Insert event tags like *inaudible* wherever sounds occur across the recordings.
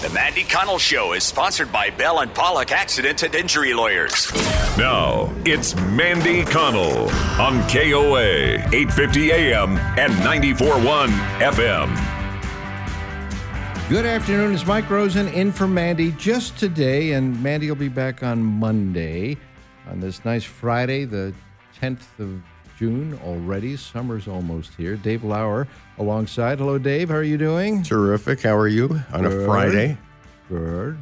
The Mandy Connell Show is sponsored by Bell and Pollock Accident and Injury Lawyers. Now, it's Mandy Connell on KOA 850 AM and 94.1 FM. Good afternoon. It's Mike Rosen in for Mandy just today, and Mandy will be back on Monday on this nice Friday, the 10th of June already. Summer's almost here. Dave Lauer alongside. Hello, Dave. How are you doing? Terrific. How are you on Good. a Friday? Good.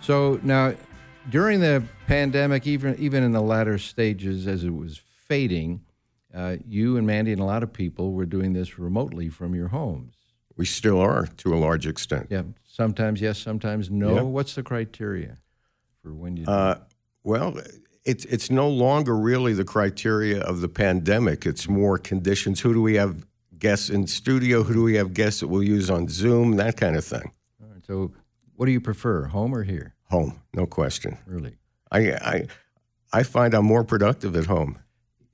So now, during the pandemic, even even in the latter stages, as it was fading, uh, you and Mandy and a lot of people were doing this remotely from your homes. We still are to a large extent. Yeah. Sometimes yes, sometimes no. Yeah. What's the criteria for when you? Uh, well, it's it's no longer really the criteria of the pandemic. It's more conditions. Who do we have guests in studio? Who do we have guests that we'll use on Zoom? That kind of thing. All right, so, what do you prefer, home or here? Home, no question. Really? I I I find I'm more productive at home.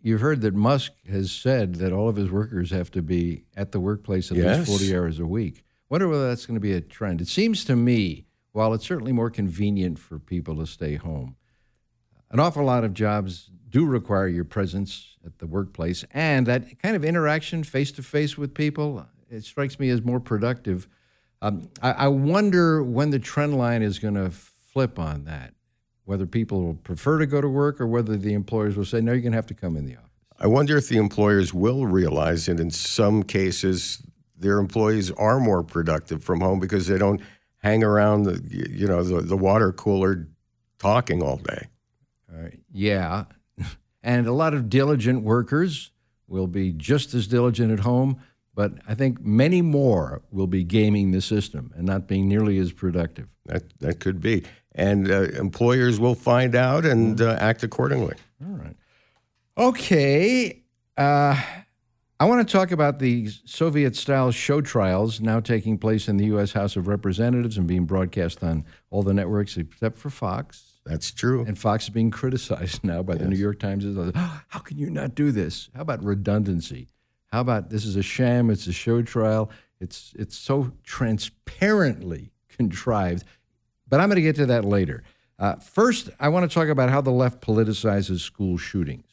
You've heard that Musk has said that all of his workers have to be at the workplace at Yes. least 40 hours a week. Wonder whether that's going to be a trend. It seems to me, while it's certainly more convenient for people to stay home, an awful lot of jobs do require your presence at the workplace and that kind of interaction face to face with people. It strikes me as more productive. Um, I, I wonder when the trend line is going to flip on that, whether people will prefer to go to work or whether the employers will say, no, you're going to have to come in the office. I wonder if the employers will realize that in some cases their employees are more productive from home because they don't hang around the you know the, the water cooler talking all day. Uh, yeah. *laughs* And a lot of diligent workers will be just as diligent at home, but I think many more will be gaming the system and not being nearly as productive. That that could be, and uh, employers will find out and uh, act accordingly. All right. Okay. Uh, I want to talk about the Soviet style show trials now taking place in the U.S. House of Representatives and being broadcast on all the networks except for Fox. That's true. And Fox is being criticized *laughs* now by the New York Times. as. How can you not do this? How about redundancy? How about this is a sham? It's a show trial. It's it's so transparently contrived. But I'm going to get to that later. Uh, first, I want to talk about how the left politicizes school shootings.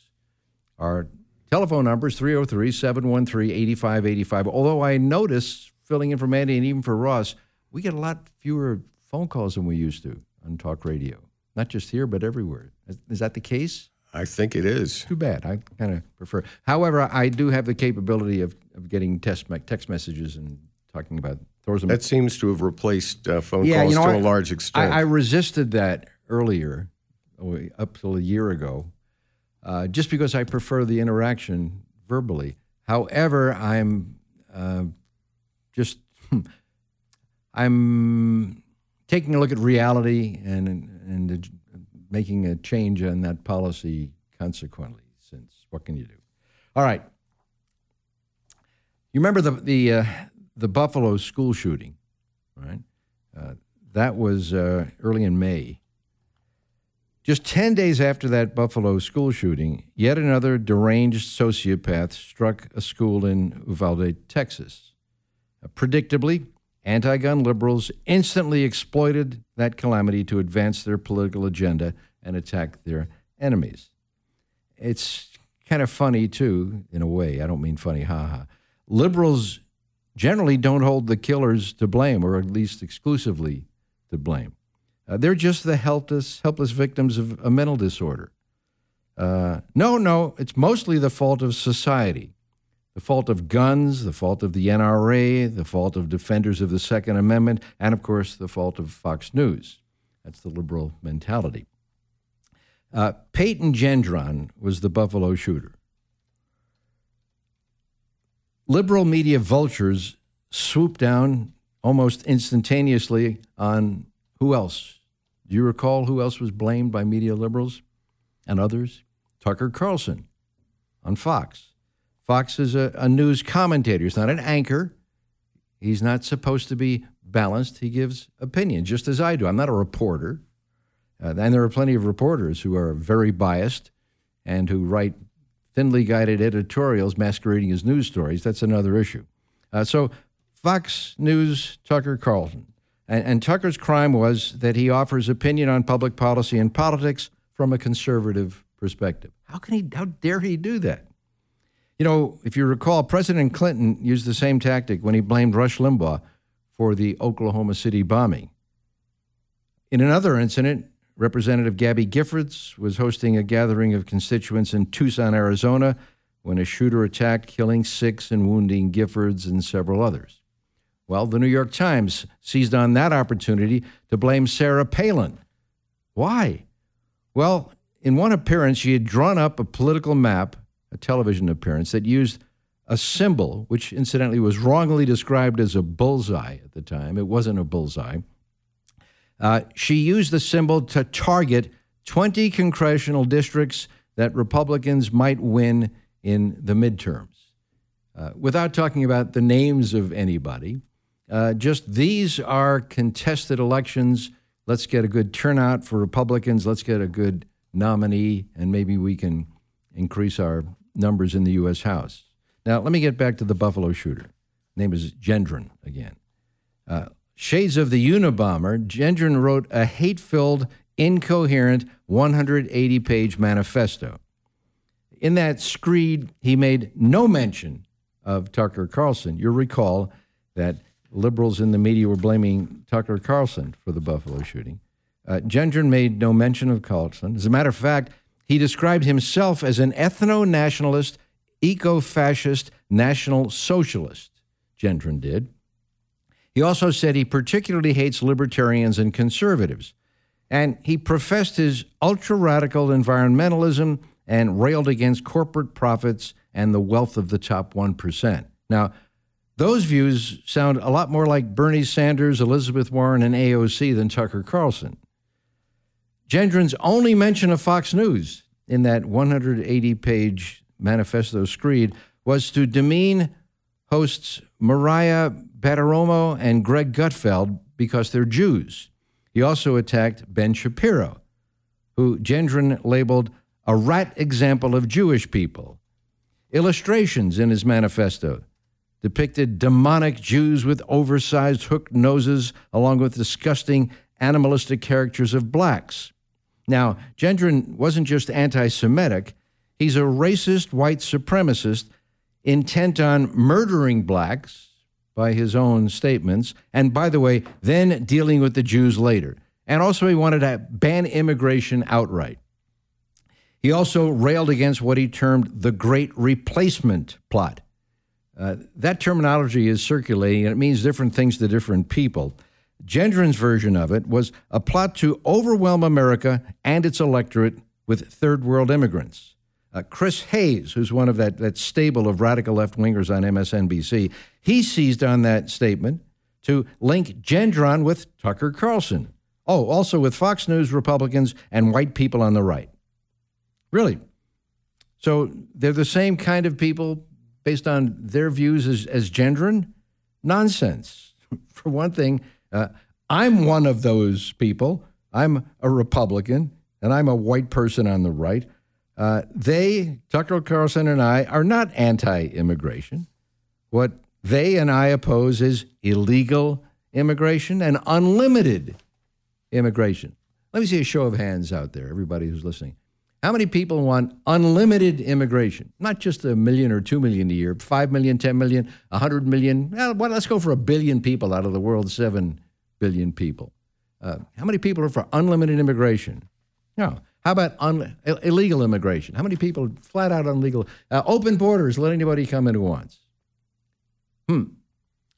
Our telephone number is 303 713 8585. Although I notice, filling in for Mandy and even for Ross, we get a lot fewer phone calls than we used to on talk radio. Not just here, but everywhere. Is, is that the case? I think it is. Too bad. I kind of prefer. However, I do have the capability of, of getting text, text messages and talking about those. That seems to have replaced uh, phone Yeah, calls you know, to I- a large extent. I, I resisted that earlier, oh, up till a year ago, uh, just because I prefer the interaction verbally. However, I'm uh, just I'm taking a look at reality and and making a change on that policy consequently. Since what can you do? All right. You remember the the uh, the Buffalo school shooting, right? Uh, that was uh, early in May. Just 10 days after that Buffalo school shooting, yet another deranged sociopath struck a school in Uvalde, Texas. Uh, predictably, anti gun liberals instantly exploited that calamity to advance their political agenda and attack their enemies. It's kind of funny, too, in a way. I don't mean funny, haha. Liberals generally don't hold the killers to blame, or at least exclusively to blame. Uh, they're just the helpless, helpless victims of a mental disorder. Uh, no, no, it's mostly the fault of society, the fault of guns, the fault of the NRA, the fault of defenders of the Second Amendment, and of course, the fault of Fox News. That's the liberal mentality. Uh, Peyton Gendron was the Buffalo shooter. Liberal media vultures swooped down almost instantaneously on who else? Do you recall who else was blamed by media liberals and others? Tucker Carlson on Fox. Fox is a, a news commentator. He's not an anchor. He's not supposed to be balanced. He gives opinion, just as I do. I'm not a reporter. Uh, and there are plenty of reporters who are very biased and who write thinly guided editorials masquerading as news stories. That's another issue. Uh, so, Fox News, Tucker Carlson. And, and Tucker's crime was that he offers opinion on public policy and politics from a conservative perspective. How can he? How dare he do that? You know, if you recall, President Clinton used the same tactic when he blamed Rush Limbaugh for the Oklahoma City bombing. In another incident, Representative Gabby Giffords was hosting a gathering of constituents in Tucson, Arizona, when a shooter attacked, killing six and wounding Giffords and several others. Well, the New York Times seized on that opportunity to blame Sarah Palin. Why? Well, in one appearance, she had drawn up a political map, a television appearance, that used a symbol, which incidentally was wrongly described as a bullseye at the time. It wasn't a bullseye. Uh, she used the symbol to target 20 congressional districts that Republicans might win in the midterms. Uh, without talking about the names of anybody, uh, just these are contested elections. Let's get a good turnout for Republicans. Let's get a good nominee, and maybe we can increase our numbers in the U.S. House. Now, let me get back to the Buffalo shooter. Name is Gendron again. Uh, Shades of the Unabomber, Gendron wrote a hate filled, incoherent 180 page manifesto. In that screed, he made no mention of Tucker Carlson. You'll recall that liberals in the media were blaming Tucker Carlson for the Buffalo shooting. Uh, Gendron made no mention of Carlson. As a matter of fact, he described himself as an ethno nationalist, eco fascist, national socialist. Gendron did. He also said he particularly hates libertarians and conservatives. And he professed his ultra radical environmentalism and railed against corporate profits and the wealth of the top 1%. Now, those views sound a lot more like Bernie Sanders, Elizabeth Warren, and AOC than Tucker Carlson. Gendron's only mention of Fox News in that 180 page manifesto screed was to demean hosts Maria Bartiromo and Greg Gutfeld because they're Jews. He also attacked Ben Shapiro, who Gendron labeled a rat example of Jewish people. Illustrations in his manifesto depicted demonic Jews with oversized hooked noses, along with disgusting animalistic characters of blacks. Now, Gendron wasn't just anti Semitic, he's a racist white supremacist intent on murdering blacks by his own statements, and by the way, then dealing with the Jews later. And also, he wanted to ban immigration outright. He also railed against what he termed the Great Replacement Plot. Uh, that terminology is circulating, and it means different things to different people. Gendron's version of it was a plot to overwhelm America and its electorate with third world immigrants. Uh, Chris Hayes, who's one of that, that stable of radical left wingers on MSNBC, he seized on that statement to link Gendron with Tucker Carlson. Oh, also with Fox News Republicans and white people on the right. Really. So they're the same kind of people based on their views as, as Gendron? Nonsense. *laughs* For one thing, uh, I'm one of those people. I'm a Republican, and I'm a white person on the right. Uh, they, Tucker Carlson and I, are not anti immigration. What they and I oppose is illegal immigration and unlimited immigration. Let me see a show of hands out there, everybody who's listening. How many people want unlimited immigration? Not just a million or two million a year, five million, ten million, a hundred million. Well, let's go for a billion people out of the world's seven billion people. Uh, how many people are for unlimited immigration? No. How about un- illegal immigration? How many people flat out illegal? Uh, open borders, let anybody come in who wants. Hmm.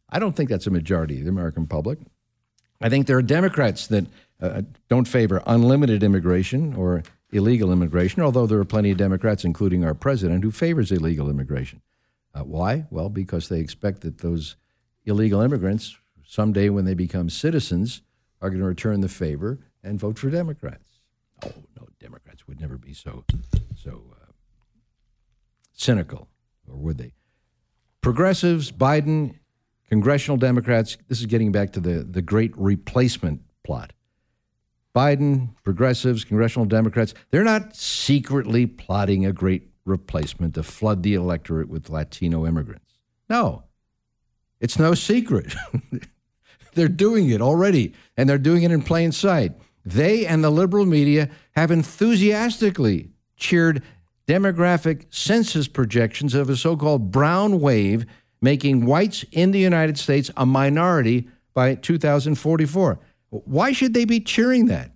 I don't think that's a majority of the American public. I think there are Democrats that uh, don't favor unlimited immigration or illegal immigration, although there are plenty of Democrats, including our president, who favors illegal immigration. Uh, why? Well, because they expect that those illegal immigrants, someday when they become citizens, are going to return the favor and vote for Democrats. Oh no, Democrats would never be so so uh, cynical, or would they? Progressives, Biden, congressional Democrats. This is getting back to the the great replacement plot. Biden, progressives, congressional Democrats, they're not secretly plotting a great replacement to flood the electorate with Latino immigrants. No, it's no secret. *laughs* they're doing it already, and they're doing it in plain sight. They and the liberal media have enthusiastically cheered demographic census projections of a so called brown wave, making whites in the United States a minority by 2044. Why should they be cheering that?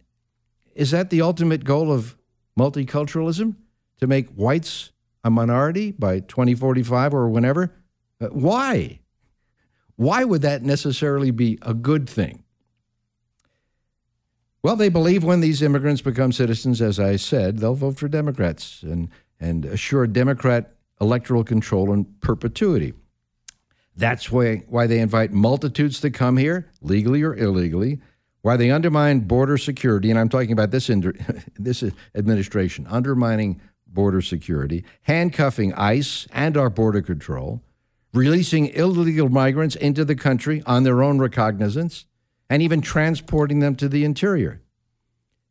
Is that the ultimate goal of multiculturalism? To make whites a minority by 2045 or whenever? Uh, why? Why would that necessarily be a good thing? Well, they believe when these immigrants become citizens, as I said, they'll vote for Democrats and, and assure Democrat electoral control in perpetuity. That's why, why they invite multitudes to come here, legally or illegally, why they undermine border security, and I'm talking about this, *laughs* this administration undermining border security, handcuffing ICE and our border control, releasing illegal migrants into the country on their own recognizance, and even transporting them to the interior.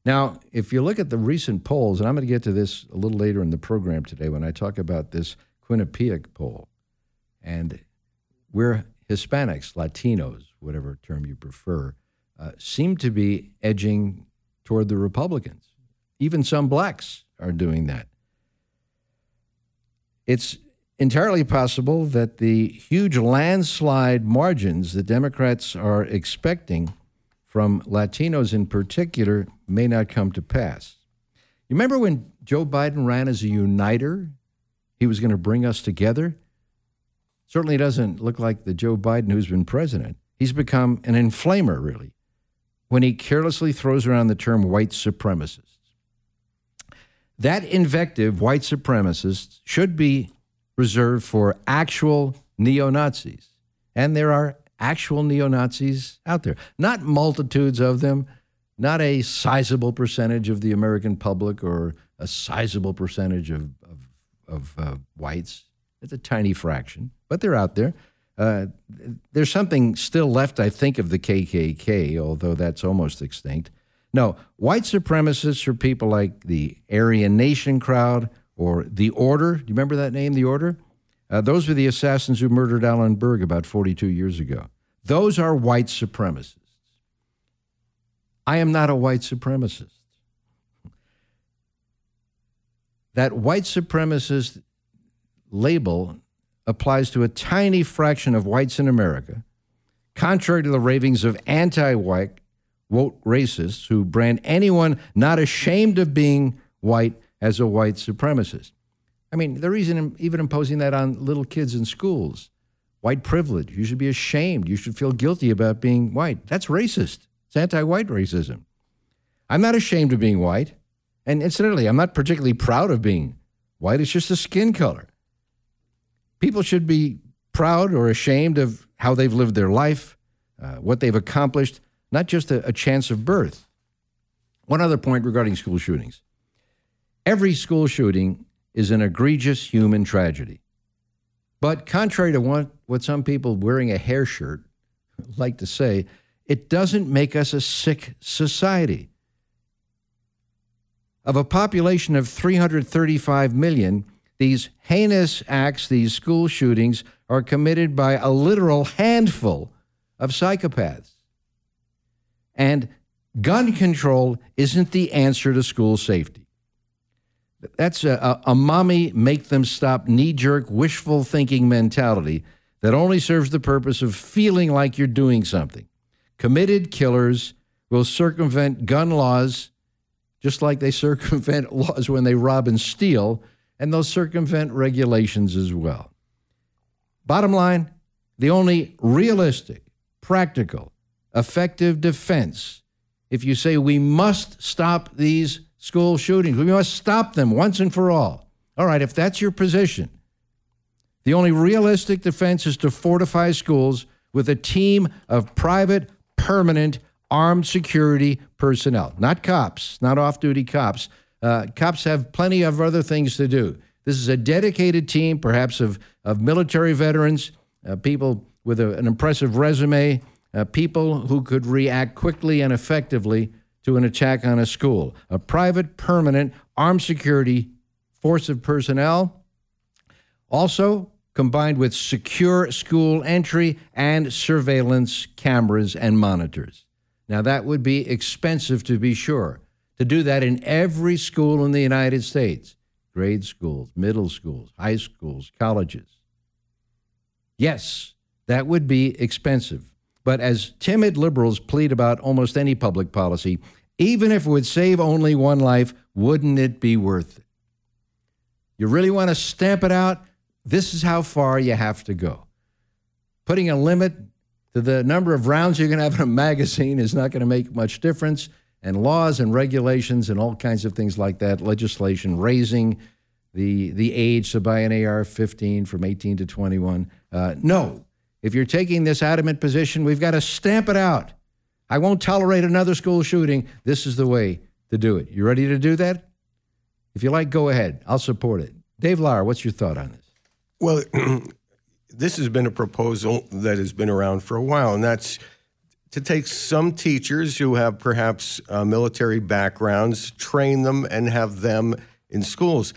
Now, if you look at the recent polls, and I'm going to get to this a little later in the program today when I talk about this Quinnipiac poll, and we're Hispanics, Latinos, whatever term you prefer, uh, seem to be edging toward the Republicans. Even some blacks are doing that. It's entirely possible that the huge landslide margins the Democrats are expecting from Latinos in particular may not come to pass. You remember when Joe Biden ran as a uniter? He was going to bring us together. Certainly doesn't look like the Joe Biden who's been president. He's become an inflamer, really, when he carelessly throws around the term white supremacists. That invective, white supremacists, should be reserved for actual neo Nazis. And there are actual neo Nazis out there, not multitudes of them, not a sizable percentage of the American public or a sizable percentage of, of, of uh, whites. It's a tiny fraction, but they're out there. Uh, there's something still left, I think, of the KKK, although that's almost extinct. No, white supremacists are people like the Aryan Nation crowd or the Order. Do you remember that name, the Order? Uh, those were the assassins who murdered Alan Berg about 42 years ago. Those are white supremacists. I am not a white supremacist. That white supremacist label applies to a tiny fraction of whites in America, contrary to the ravings of anti white woke racists who brand anyone not ashamed of being white as a white supremacist. I mean, they're even, even imposing that on little kids in schools. White privilege. You should be ashamed. You should feel guilty about being white. That's racist. It's anti white racism. I'm not ashamed of being white. And incidentally, I'm not particularly proud of being white. It's just a skin color. People should be proud or ashamed of how they've lived their life, uh, what they've accomplished, not just a, a chance of birth. One other point regarding school shootings every school shooting is an egregious human tragedy. But contrary to what, what some people wearing a hair shirt *laughs* like to say, it doesn't make us a sick society. Of a population of 335 million, these heinous acts, these school shootings, are committed by a literal handful of psychopaths. And gun control isn't the answer to school safety. That's a, a, a mommy make them stop knee jerk, wishful thinking mentality that only serves the purpose of feeling like you're doing something. Committed killers will circumvent gun laws just like they *laughs* circumvent laws when they rob and steal, and they'll circumvent regulations as well. Bottom line the only realistic, practical, effective defense if you say we must stop these school shootings, we must stop them once and for all. All right, if that's your position, the only realistic defense is to fortify schools with a team of private, permanent, armed security personnel, not cops, not off duty cops. Uh, cops have plenty of other things to do. This is a dedicated team, perhaps of, of military veterans, uh, people with a, an impressive resume, uh, people who could react quickly and effectively to an attack on a school. A private, permanent, armed security force of personnel. Also, combined with secure school entry and surveillance cameras and monitors. Now, that would be expensive to be sure. To do that in every school in the United States grade schools, middle schools, high schools, colleges. Yes, that would be expensive. But as timid liberals plead about almost any public policy, even if it would save only one life, wouldn't it be worth it? You really want to stamp it out? This is how far you have to go. Putting a limit to the number of rounds you can have in a *laughs* magazine is not going to make much difference. And laws and regulations and all kinds of things like that, legislation raising the, the age to buy an AR 15 from 18 to 21. Uh, no. If you're taking this adamant position, we've got to stamp it out. I won't tolerate another school shooting. This is the way to do it. You ready to do that? If you like, go ahead. I'll support it. Dave Lauer, what's your thought on this? Well, *clears throat* this has been a proposal that has been around for a while, and that's to take some teachers who have perhaps uh, military backgrounds, train them, and have them in schools.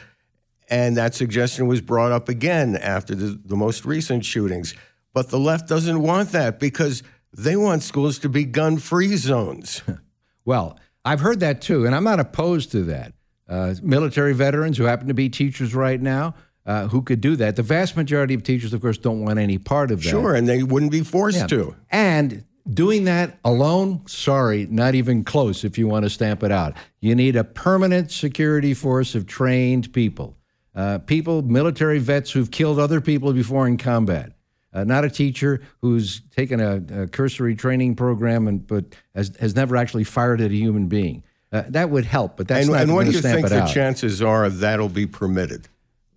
And that suggestion was brought up again after the, the most recent shootings. But the left doesn't want that because they want schools to be gun free zones. *laughs* well, I've heard that too, and I'm not opposed to that. Uh, military veterans who happen to be teachers right now uh, who could do that. The vast majority of teachers, of course, don't want any part of that. Sure, and they wouldn't be forced Yeah. to. And doing that alone, sorry, not even close if you want to stamp it out. You need a permanent security force of trained people, uh, people, military vets who've killed other people before in combat. Uh, not a teacher who's taken a, a cursory training program and but has, has never actually fired at a human being. Uh, that would help, but that's and not and what do you think the out. chances are that'll be permitted?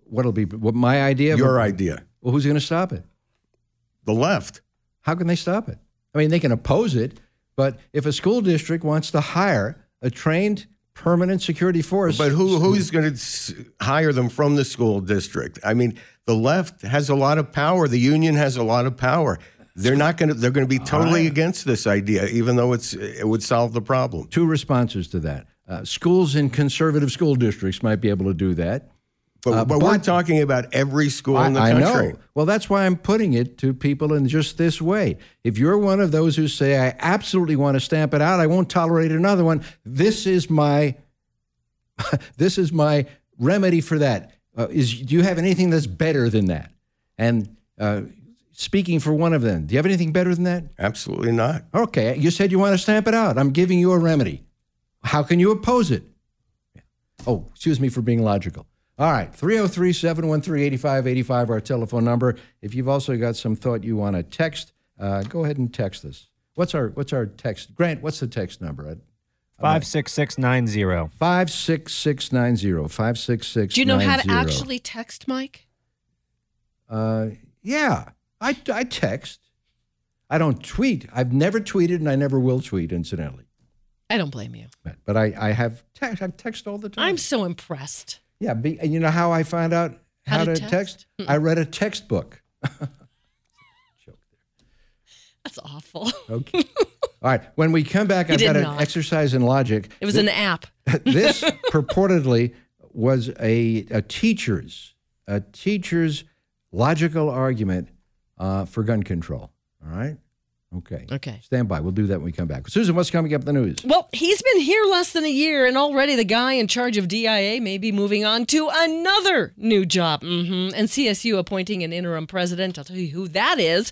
What'll be what my idea? Your idea. Well, who's going to stop it? The left. How can they stop it? I mean, they can oppose it, but if a school district wants to hire a trained permanent security force, But who who's going to hire them from the school district? I mean, the left has a lot of power. The union has a lot of power. They're not going to. They're going to be totally against this idea, even though it's it would solve the problem. two responses to that. Uh, schools in conservative school districts might be able to do that. But, Uh, but, we're talking about every school I, in the country. I know. Well, that's why I'm putting it to people in just this way. If you're one of those who say, I absolutely want to stamp it out, I won't tolerate another one, this is my *laughs* this is my remedy for that. Uh, is do you have anything that's better than that? And uh, speaking for one of them, do you have anything better than that? Absolutely not. Okay, you said you want to stamp it out. I'm giving you a remedy. How can you oppose it? Oh, excuse me for being logical. All right, 303 713 8585, our telephone number. If you've also got some thought you want to text, uh, go ahead and text us. What's our what's our text? Grant, what's the text number? Uh, 56690. 56690. 56690. Do you know how to actually text, Mike? Uh, yeah, I, I text. I don't tweet. I've never tweeted and I never will tweet, incidentally. I don't blame you. But, but I, I have text. I text all the time. I'm so impressed. Yeah, be, and you know how I found out how, How to text? text? I read a textbook. *laughs* That's awful. Okay. All right. When we come back, I've got an not. exercise in logic. It was Th- an app. *laughs* this *laughs* purportedly was a, a teacher's a teacher's logical argument uh, for gun control. All right. Okay. Okay. Stand by. We'll do that when we come back. Susan, what's coming up in the news? Well, he's been here less than a year, and already the guy in charge of DIA may be moving on to another new job. hmm And CSU appointing an interim president. I'll tell you who that is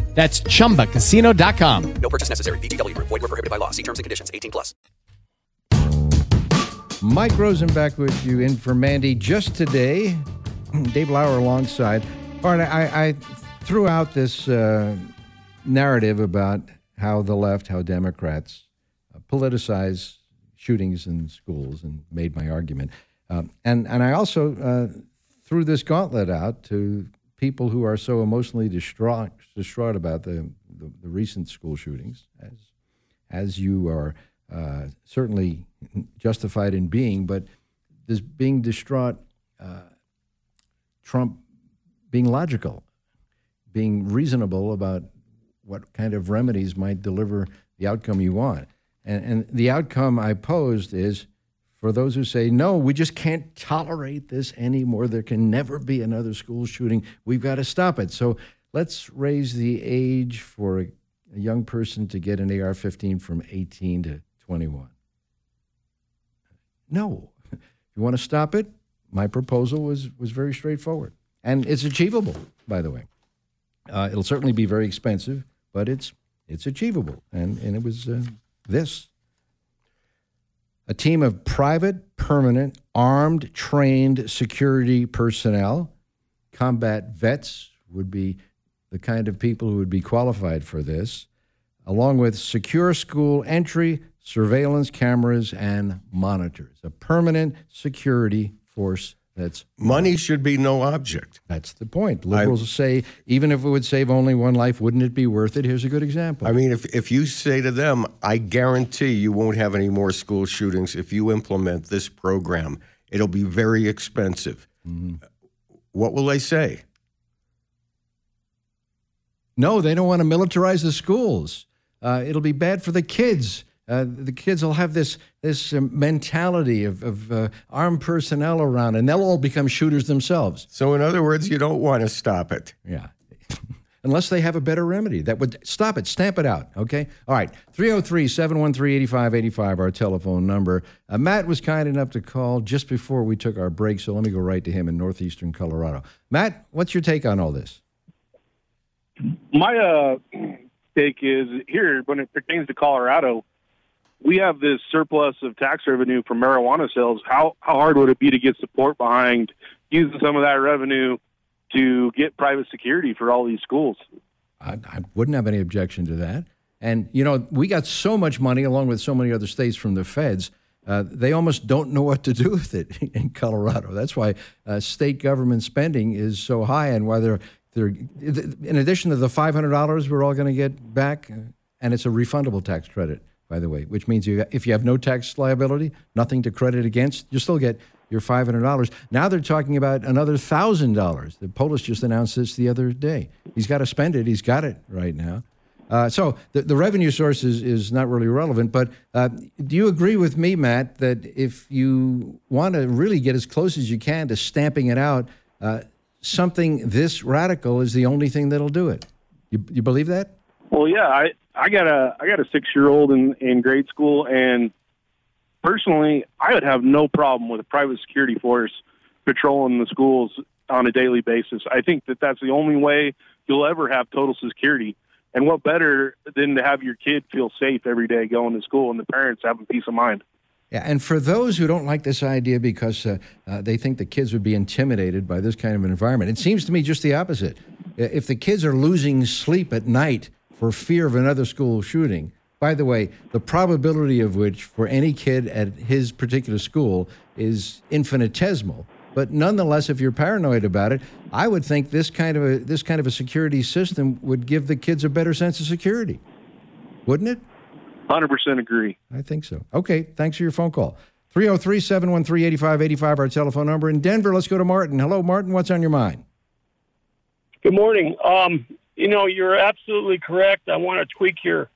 That's chumbacasino.com. No purchase necessary. VGW Group. Void were prohibited by law. See terms and conditions. 18 plus. Mike Rosen back with you in for Mandy just today. *clears throat* Dave Lauer alongside. All right, I, I threw out this uh, narrative about how the left, how Democrats uh, politicize shootings in schools and made my argument. Um, and, and I also uh, threw this gauntlet out to people who are so emotionally distraught, distraught about the, the, the recent school shootings, as, as you are uh, certainly justified in being, but this being distraught, uh, Trump being logical, being reasonable about what kind of remedies might deliver the outcome you want. And, and the outcome I posed is for those who say, no, we just can't tolerate this anymore. There can never be another school shooting. We've got to stop it. So let's raise the age for a, a young person to get an AR 15 from 18 to 21. No. If you want to stop it, my proposal was, was very straightforward. And it's achievable, by the way. Uh, it'll certainly be very expensive, but it's, it's achievable. And, and it was uh, this a team of private, permanent, armed, trained security personnel. Combat vets would be the kind of people who would be qualified for this, along with secure school entry, surveillance cameras, and monitors. A permanent security force that's money should be no object. That's the point. Liberals I, say even if it would save only one life, wouldn't it be worth it? Here's a good example. I mean, if if you say to them, "I guarantee you won't have any more school shootings if you implement this program. It'll be very expensive." Mm-hmm. What will they say? No, they don't want to militarize the schools. Uh, it'll be bad for the kids. Uh, the kids will have this this um, mentality of, of uh, armed personnel around, and they'll all become shooters themselves. So, in other words, you don't want to stop it. Yeah. *laughs* Unless they have a better remedy that would stop it, stamp it out. Okay? All right. 303 713 8585, our telephone number. Uh, Matt was kind enough to call just before we took our break, so let me go right to him in northeastern Colorado. Matt, what's your take on all this? My uh, take is here when it pertains to Colorado we have this surplus of tax revenue from marijuana sales. How how hard would it be to get support behind using some of that revenue to get private security for all these schools? I, I wouldn't have any objection to that. And you know, we got so much money, along with so many other states, from the feds. Uh, they almost don't know what to do with it *laughs* in Colorado. That's why uh, state government spending is so high, and why they're they're in addition to the five hundred dollars we're all going to get back, uh, and it's a refundable tax credit by the way, which means you, if you have no tax liability, nothing to credit against, you still get your $500. Now they're talking about another $1,000. The Polis just announced this the other day. He's got to spend it. He's got it right now. Uh, so the, the revenue source is, is not really relevant. But uh, do you agree with me, Matt, that if you want to really get as close as you can to stamping it out, uh, something this radical is the only thing that'll do it? You, you believe that? Well, yeah, I, I got a I got a six year old in in grade school, and personally, I would have no problem with a private security force patrolling the schools on a daily basis. I think that that's the only way you'll ever have total security. And what better than to have your kid feel safe every day going to school and the parents having peace of mind? Yeah, and for those who don't like this idea because uh, uh, they think the kids would be intimidated by this kind of an environment, it seems to me just the opposite. If the kids are losing sleep at night for fear of another school shooting. By the way, the probability of which for any kid at his particular school is infinitesimal. But nonetheless, if you're paranoid about it, I would think this kind of a this kind of a security system would give the kids a better sense of security, wouldn't it? Hundred percent agree. I think so. Okay, thanks for your phone call. 303-713-8585, our telephone number. In Denver, let's go to Martin. Hello, Martin. What's on your mind? Good morning. Um, you know, you're absolutely correct. I want to tweak your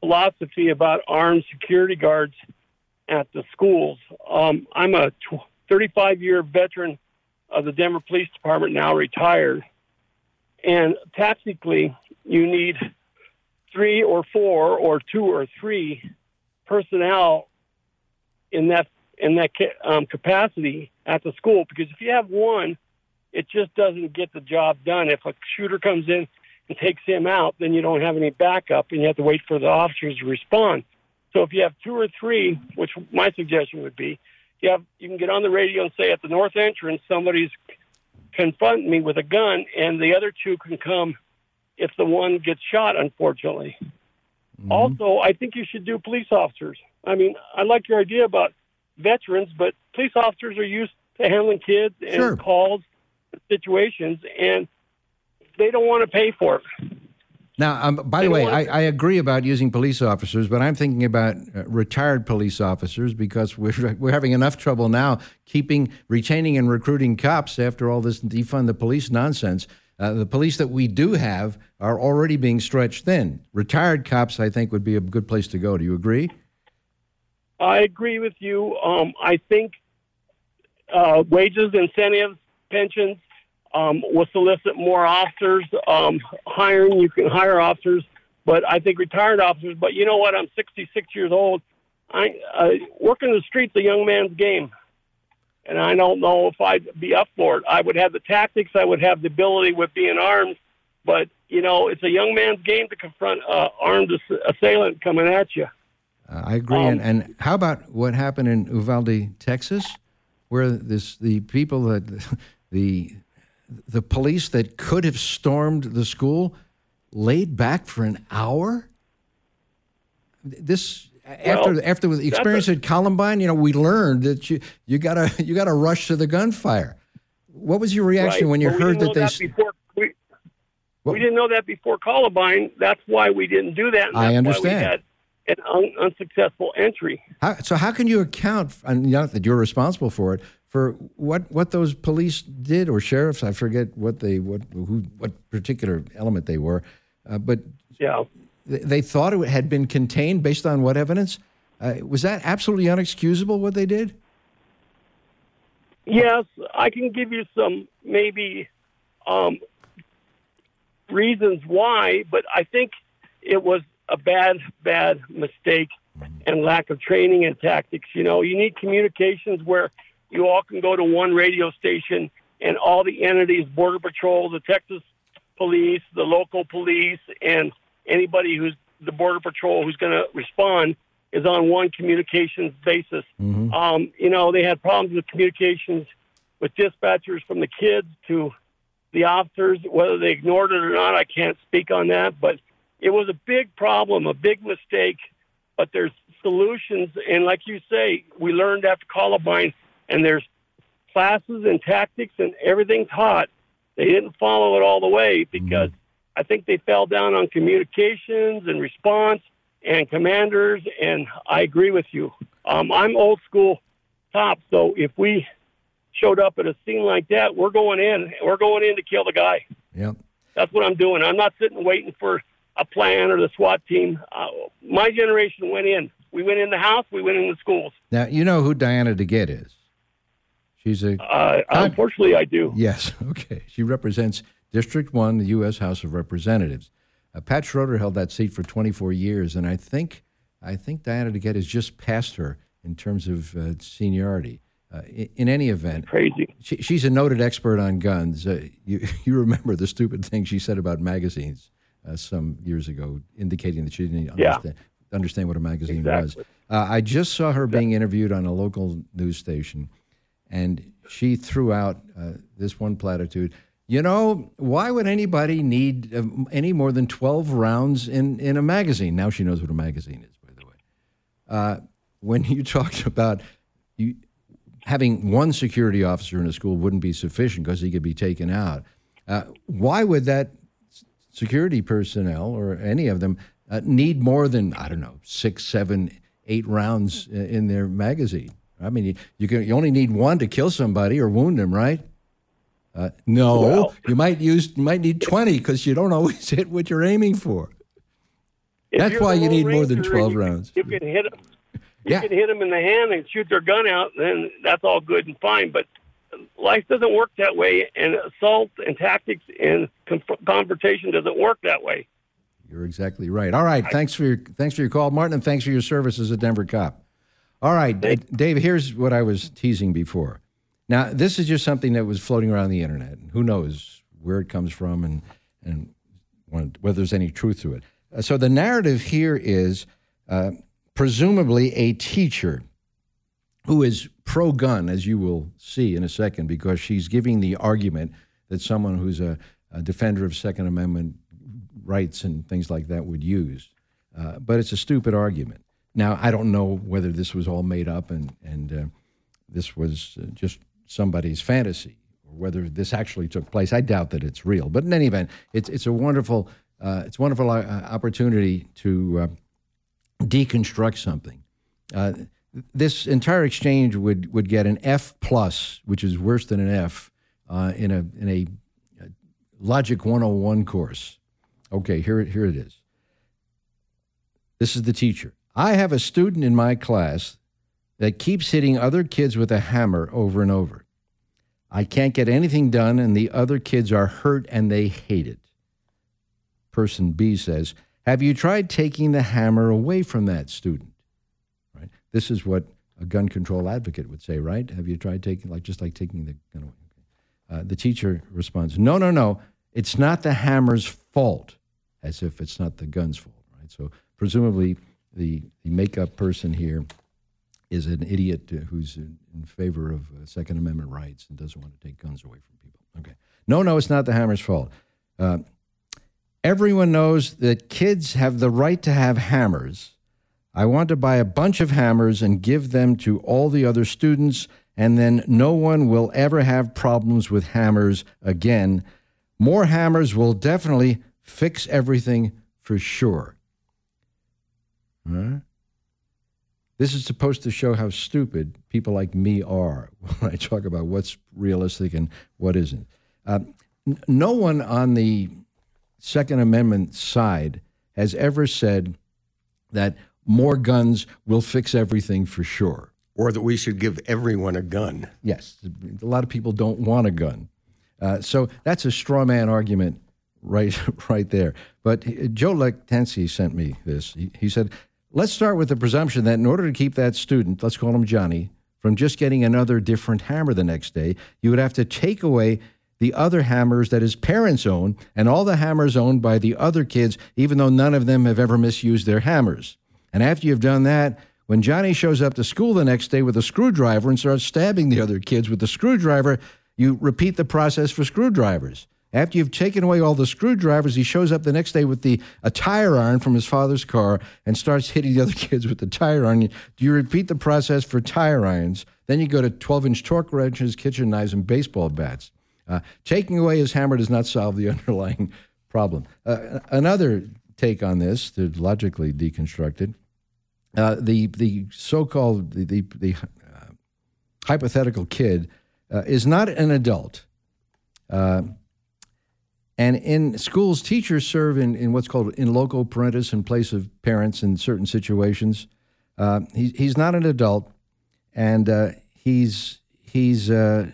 philosophy about armed security guards at the schools. Um, I'm a 35 year veteran of the Denver Police Department, now retired. And tactically, you need three or four or two or three personnel in that in that um, capacity at the school because if you have one, it just doesn't get the job done. If a shooter comes in and takes him out, then you don't have any backup, and you have to wait for the officers to respond. So if you have two or three, which my suggestion would be, you have you can get on the radio and say at the north entrance somebody's confronting me with a gun, and the other two can come if the one gets shot. Unfortunately. Also, I think you should do police officers. I mean, I like your idea about veterans, but police officers are used to handling kids and Sure. calls, situations, and they don't want to pay for it. Now, um, by the way, I, I agree about using police officers, but I'm thinking about uh, retired police officers because we're *laughs* we're having enough trouble now keeping, retaining, and recruiting cops after all this defund the police nonsense. Uh, the police that we do have are already being stretched thin. Retired cops, I think, would be a good place to go. Do you agree? I agree with you. Um, I think uh, wages, incentives, pensions um, will solicit more officers. Um, hiring, you can hire officers, but I think retired officers. But you know what? I'm 66 years old. I uh, working the streets a young man's game, and I don't know if I'd be up for it. I would have the tactics. I would have the ability with being armed. But you know, it's a young man's game to confront uh, armed ass- assailant coming at you. Uh, I agree. and, and how about what happened in Uvalde, Texas, where this the people that *laughs* the the police that could have stormed the school laid back for an hour. This after Well, after the experience a- at Columbine, you know, we learned that you you gotta you gotta rush to the gunfire. What was your reaction Right, when you but we heard that they? that before we, we didn't know that before Columbine. That's why we didn't do that. I understand. Why we had an un- unsuccessful entry. How, so how can you account, and not that you're responsible for it, for what, what those police did or sheriffs? I forget what they what who what particular element they were, uh, but Yeah. They, thought it had been contained based on what evidence? Uh, was that absolutely unexcusable what they did? Yes, I can give you some maybe um, reasons why, but I think it was a bad, bad mistake and lack of training and tactics. You know, you need communications where you all can go to one radio station and all the entities, Border Patrol, the Texas police, the local police, and anybody who's the Border Patrol who's going to respond is on one communications basis. Um, you know, they had problems with communications with dispatchers from the kids to the officers. Whether they ignored it or not, I can't speak on that. But it was a big problem, a big mistake. But there's solutions, and like you say, we learned after Columbine, and there's classes and tactics and everything taught. They didn't follow it all the way because I think they fell down on communications and response and commanders. And I agree with you. Um, I'm old school top, so if we showed up at a scene like that, we're going in. We're going in to kill the guy. Yep. That's what I'm doing. I'm not sitting waiting for a plan or the SWAT team. Uh, my generation went in. We went in the house. We went in the schools. Now you know who Diana DeGette is. She's a Uh, unfortunately, I do. Yes. *laughs* Okay. She represents District One, the U.S. House of Representatives. Uh, Pat Schroeder held that seat for 24 years, and I think I think Diana DeGette has just passed her in terms of uh, seniority. Uh, in, in any event, crazy. She, she's a noted expert on guns. Uh, you *laughs* you remember the stupid thing she said about magazines uh, some years ago, indicating that she didn't Yeah. understand, understand what a magazine Exactly. was. Uh, I just saw her being interviewed on a local news station, and she threw out uh, this one platitude. You know, why would anybody need uh, any more than 12 rounds in, in a magazine? Now she knows what a magazine is, by the way. Uh, when you *laughs* talked about you having one security officer in a school wouldn't be sufficient because he could be taken out, uh, why would that security personnel or any of them uh, need more than, I don't know, six, seven, eight rounds in their magazine? I mean, you, you, can, you only need one to kill somebody or wound them, right? Uh, no, Well- you might use you might need twenty because you don't *laughs* always hit what you're aiming for. That's why you need more than 12 you- rounds. You can hit them. You Yeah. can hit them in the hand and shoot their gun out, then that's all good and fine. But life doesn't work that way, and assault and tactics and conf- confrontation doesn't work that way. You're exactly right. All right, thanks for your thanks for your call, Martin, and thanks for your service as a Denver cop. All right, Dave. Here's what I was teasing before. Now, this is just something that was floating around the internet. And who knows where it comes from and and whether there's any truth to it. Uh, so the narrative here is uh, presumably a teacher who is pro gun, as you will see in a second, because she's giving the argument that someone who's a, a defender of Second Amendment rights and things like that would use. Uh, but it's a stupid argument. Now, I don't know whether this was all made up and, and uh, this was uh, just somebody's fantasy or whether this actually took place. I doubt that it's real. But in any event, it's, it's a wonderful, uh, it's a wonderful uh, opportunity to uh, deconstruct something. Uh, this entire exchange would, would get an F plus, which is worse than an F, uh, in a in a Logic 101 course. Okay, here here it is. This is the teacher. I have a student in my class that keeps hitting other kids with a hammer over and over. I can't get anything done, and the other kids are hurt and they hate it. Person B says, Have you tried taking the hammer away from that student? Right? This is what a gun control advocate would say, right? Have you tried taking, like, just like taking the gun away? Uh, the teacher responds, No, no, no. It's not the hammer's fault, as if it's not the gun's fault, right? So presumably the, the makeup person here is an idiot who's in, favor of uh, Second Amendment rights and doesn't want to take guns away from people. Okay. No, no, it's not the hammer's fault. Uh, everyone knows that kids have the right to have hammers. I want to buy a bunch of hammers and give them to all the other students, and then no one will ever have problems with hammers again. More hammers will definitely fix everything for sure. Right? This is supposed to show how stupid people like me are *laughs* when I talk about what's realistic and what isn't. Uh, n- no one on the Second Amendment side has ever said that more guns will fix everything for sure. Or that we should give everyone a gun. Yes. A lot of people don't want a gun. Uh, so that's a straw man argument right, *laughs* right there. But Joe Lectansi sent me this. He, he said, Let's start with the presumption that in order to keep that student, let's call him Johnny, from just getting another different hammer the next day, you would have to take away the other hammers that his parents own and all the hammers owned by the other kids, even though none of them have ever misused their hammers. And after you've done that, when Johnny shows up to school the next day with a screwdriver and starts stabbing the other kids with the screwdriver, you repeat the process for screwdrivers. After you've taken away all the screwdrivers, he shows up the next day with the a tire iron from his father's car and starts *laughs* hitting the other kids with the tire iron. You repeat the process for tire irons? Then you go to 12-inch torque wrenches, kitchen knives, and baseball bats. Uh, taking away his hammer does not solve the *laughs* underlying problem. Uh, another take on this, to logically deconstruct it, uh, the the so-called the the, the uh, hypothetical kid uh, is not an adult. And in schools, teachers serve in, in what's called in loco parentis in place of parents in certain situations. Uh, he, he's not an adult, and uh, he's he's uh,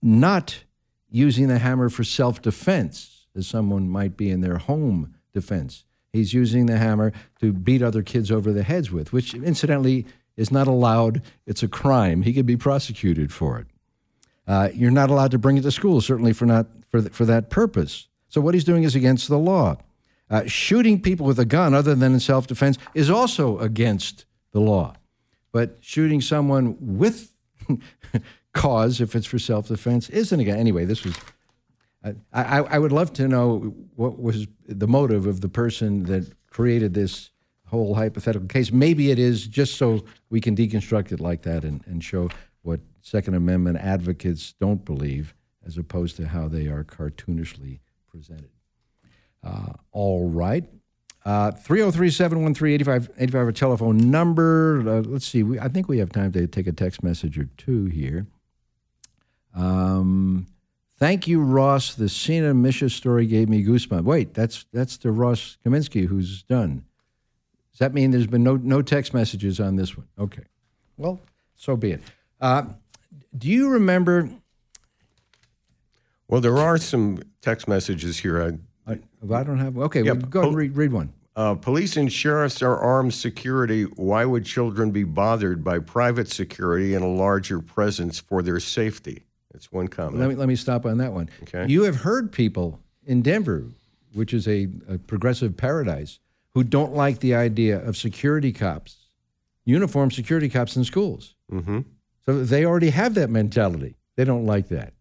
not using the hammer for self defense, as someone might be in their home defense. He's using the hammer to beat other kids over the heads with, which incidentally is not allowed. It's a crime. He could be prosecuted for it. Uh, you're not allowed to bring it to school, certainly for not for, for that purpose. So what he's doing is against the law. Uh, shooting people with a gun other than in self defense is also against the law. But shooting someone with *laughs* cause, if it's for self defense, isn't again. Anyway, this was. I, I, I would love to know what was the motive of the person that created this whole hypothetical case. Maybe it is just so we can deconstruct it like that and, and show what Second Amendment advocates don't believe, as opposed to how they are cartoonishly presented. Uh, all right. Uh, 303 713 8585, a telephone number. Uh, let's see. We, I think we have time to take a text message or two here. Um, thank you, Ross. The Sina Misha story gave me goosebumps. Wait, that's that's the Ross Kaminsky who's done. Does that mean there's been no, no text messages on this one? Okay. Well, so be it. Uh, do you remember well, there are some text messages here. I, I, I don't have. Okay, yeah, well, go ahead and read, read one. Uh, police and sheriffs are armed security. Why would children be bothered by private security and a larger presence for their safety? That's one comment. Let me let me stop on that one. Okay. You have heard people in Denver which is a, a progressive paradise, who don't like the idea of security cops, uniformed security cops in schools. Mm-hmm. So they already have that mentality. They don't like that.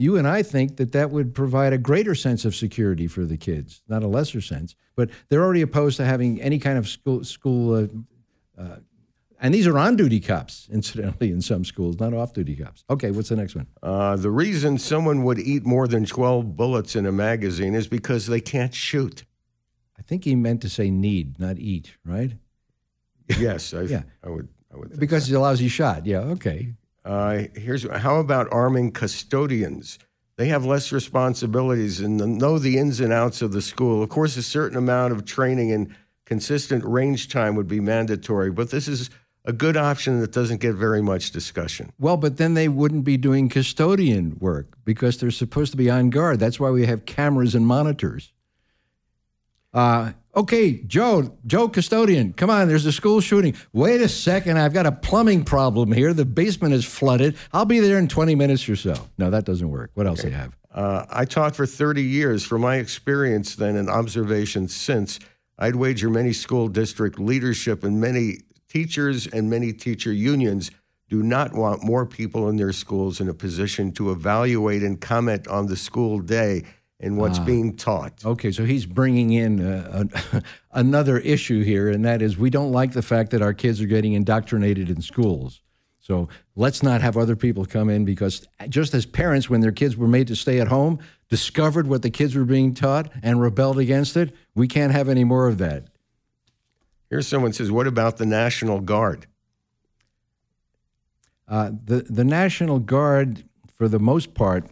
You and I think that that would provide a greater sense of security for the kids, not a lesser sense. But they're already opposed to having any kind of school school. Uh, uh, and these are on-duty cops, *laughs* incidentally, in some schools, not off-duty cops. Okay, what's the next one? Uh, the reason someone would eat more than 12 bullets in a magazine is because they can't shoot. I think he meant to say need, not eat, right? Yes, I, *laughs* Yeah. I would. I would. Because he's a lousy shot. Yeah, okay. Uh, here's how about arming custodians? They have less responsibilities and know the ins and outs of the school. Of course, a certain amount of training and consistent range time would be mandatory, but this is a good option that doesn't get very much discussion. Well, but then they wouldn't be doing custodian work because they're supposed to be on guard. That's why we have cameras and monitors. Uh, okay, Joe, Joe custodian, come on, there's a school shooting. Wait a second, I've got a plumbing problem here. The basement is flooded. I'll be there in 20 minutes or so. No, that doesn't work. What else do you have? Uh, I taught for 30 years. From my experience then and observations since, I'd wager many school district leadership and many teachers and many teacher unions do not want more people in their schools in a position to evaluate and comment on the school day and what's Ah. being taught. Okay, so he's bringing in uh, a, *laughs* another issue here, and that is we don't like the fact that our kids are getting indoctrinated in schools. So let's not have other people come in because just as parents, when their kids were made to stay at home, discovered what the kids were being taught and rebelled against it, we can't have any more of that. Here's someone says, What about the National Guard? Uh, the the National Guard, for the most part,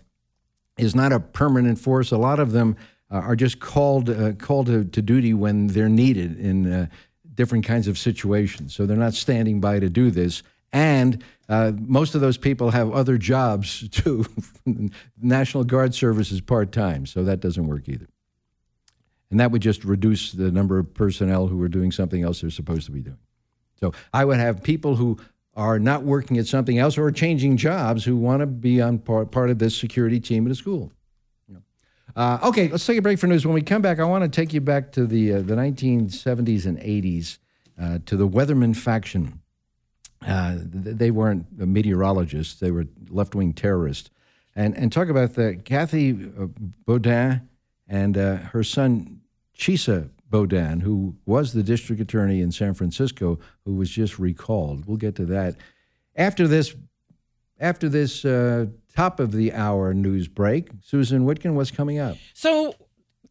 is not a permanent force. A lot of them uh, are just called uh, called to, to duty when they're needed in uh, different kinds of situations. So they're not standing by to do this. And uh, most of those people have other jobs *laughs* too. National Guard service is part time, so that doesn't work either. And that would just reduce the number of personnel who are doing something else they're supposed to be doing. So I would have people who are not working at something else or changing jobs who want to be on part, part of this security team at a school. Uh, okay, let's take a break for news. When we come back, I want to take you back to the uh, the 1970s and 80s uh, to the Weatherman faction. Uh, they weren't meteorologists; they were left wing terrorists, and and talk about the Kathy uh, Boudin and uh, her son Chesa Boudin, who was the district attorney in San Francisco, who was just recalled. We'll get to that after this. After this uh, top of the hour news break, Susan Whitkin, what's coming up? So,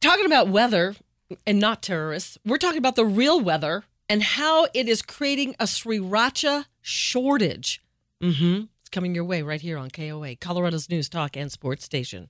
talking about weather and not terrorists, we're talking about the real weather and how it is creating a sriracha shortage. Mm-hmm. It's coming your way right here on KOA, Colorado's news talk and sports station.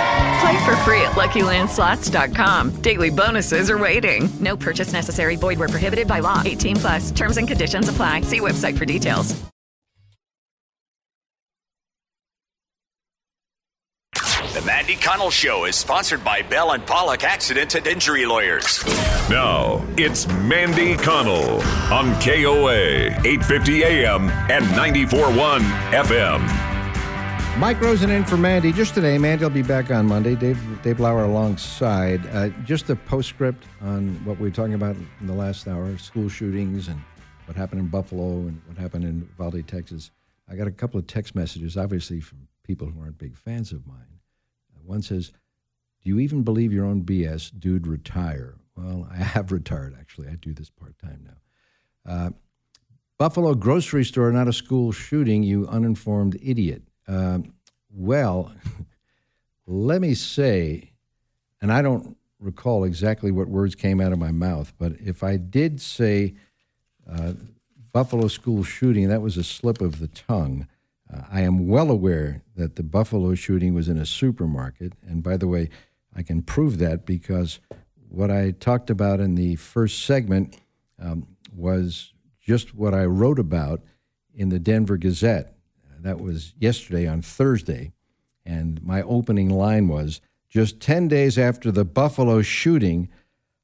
Play for free at LuckyLandSlots.com. Daily bonuses are waiting. No purchase necessary. Void where prohibited by law. 18 plus. Terms and conditions apply. See website for details. The Mandy Connell Show is sponsored by Bell and Pollock Accident and Injury Lawyers. Now, it's Mandy Connell on KOA, 850 AM and 94.1 FM. Mike Rosen in for Mandy. Just today, Mandy will be back on Monday. Dave, Dave Lauer alongside. Uh, just a postscript on what we were talking about in the last hour school shootings and what happened in Buffalo and what happened in Uvalde, Texas. I got a couple of text messages, obviously, from people who aren't big fans of mine. Uh, one says, Do you even believe your own BS? Dude, retire. Well, I *laughs* have retired, actually. I do this part time now. Uh, Buffalo grocery store, not a school shooting, you uninformed idiot. Um, well, *laughs* let me say, and I don't recall exactly what words came out of my mouth, but if I did say uh, Buffalo school shooting, that was a slip of the tongue. Uh, I am well aware that the Buffalo shooting was in a supermarket. And by the way, I can prove that because what I talked about in the first segment um, was just what I wrote about in the Denver Gazette. That was yesterday on Thursday. And my opening line was just 10 days after the Buffalo shooting,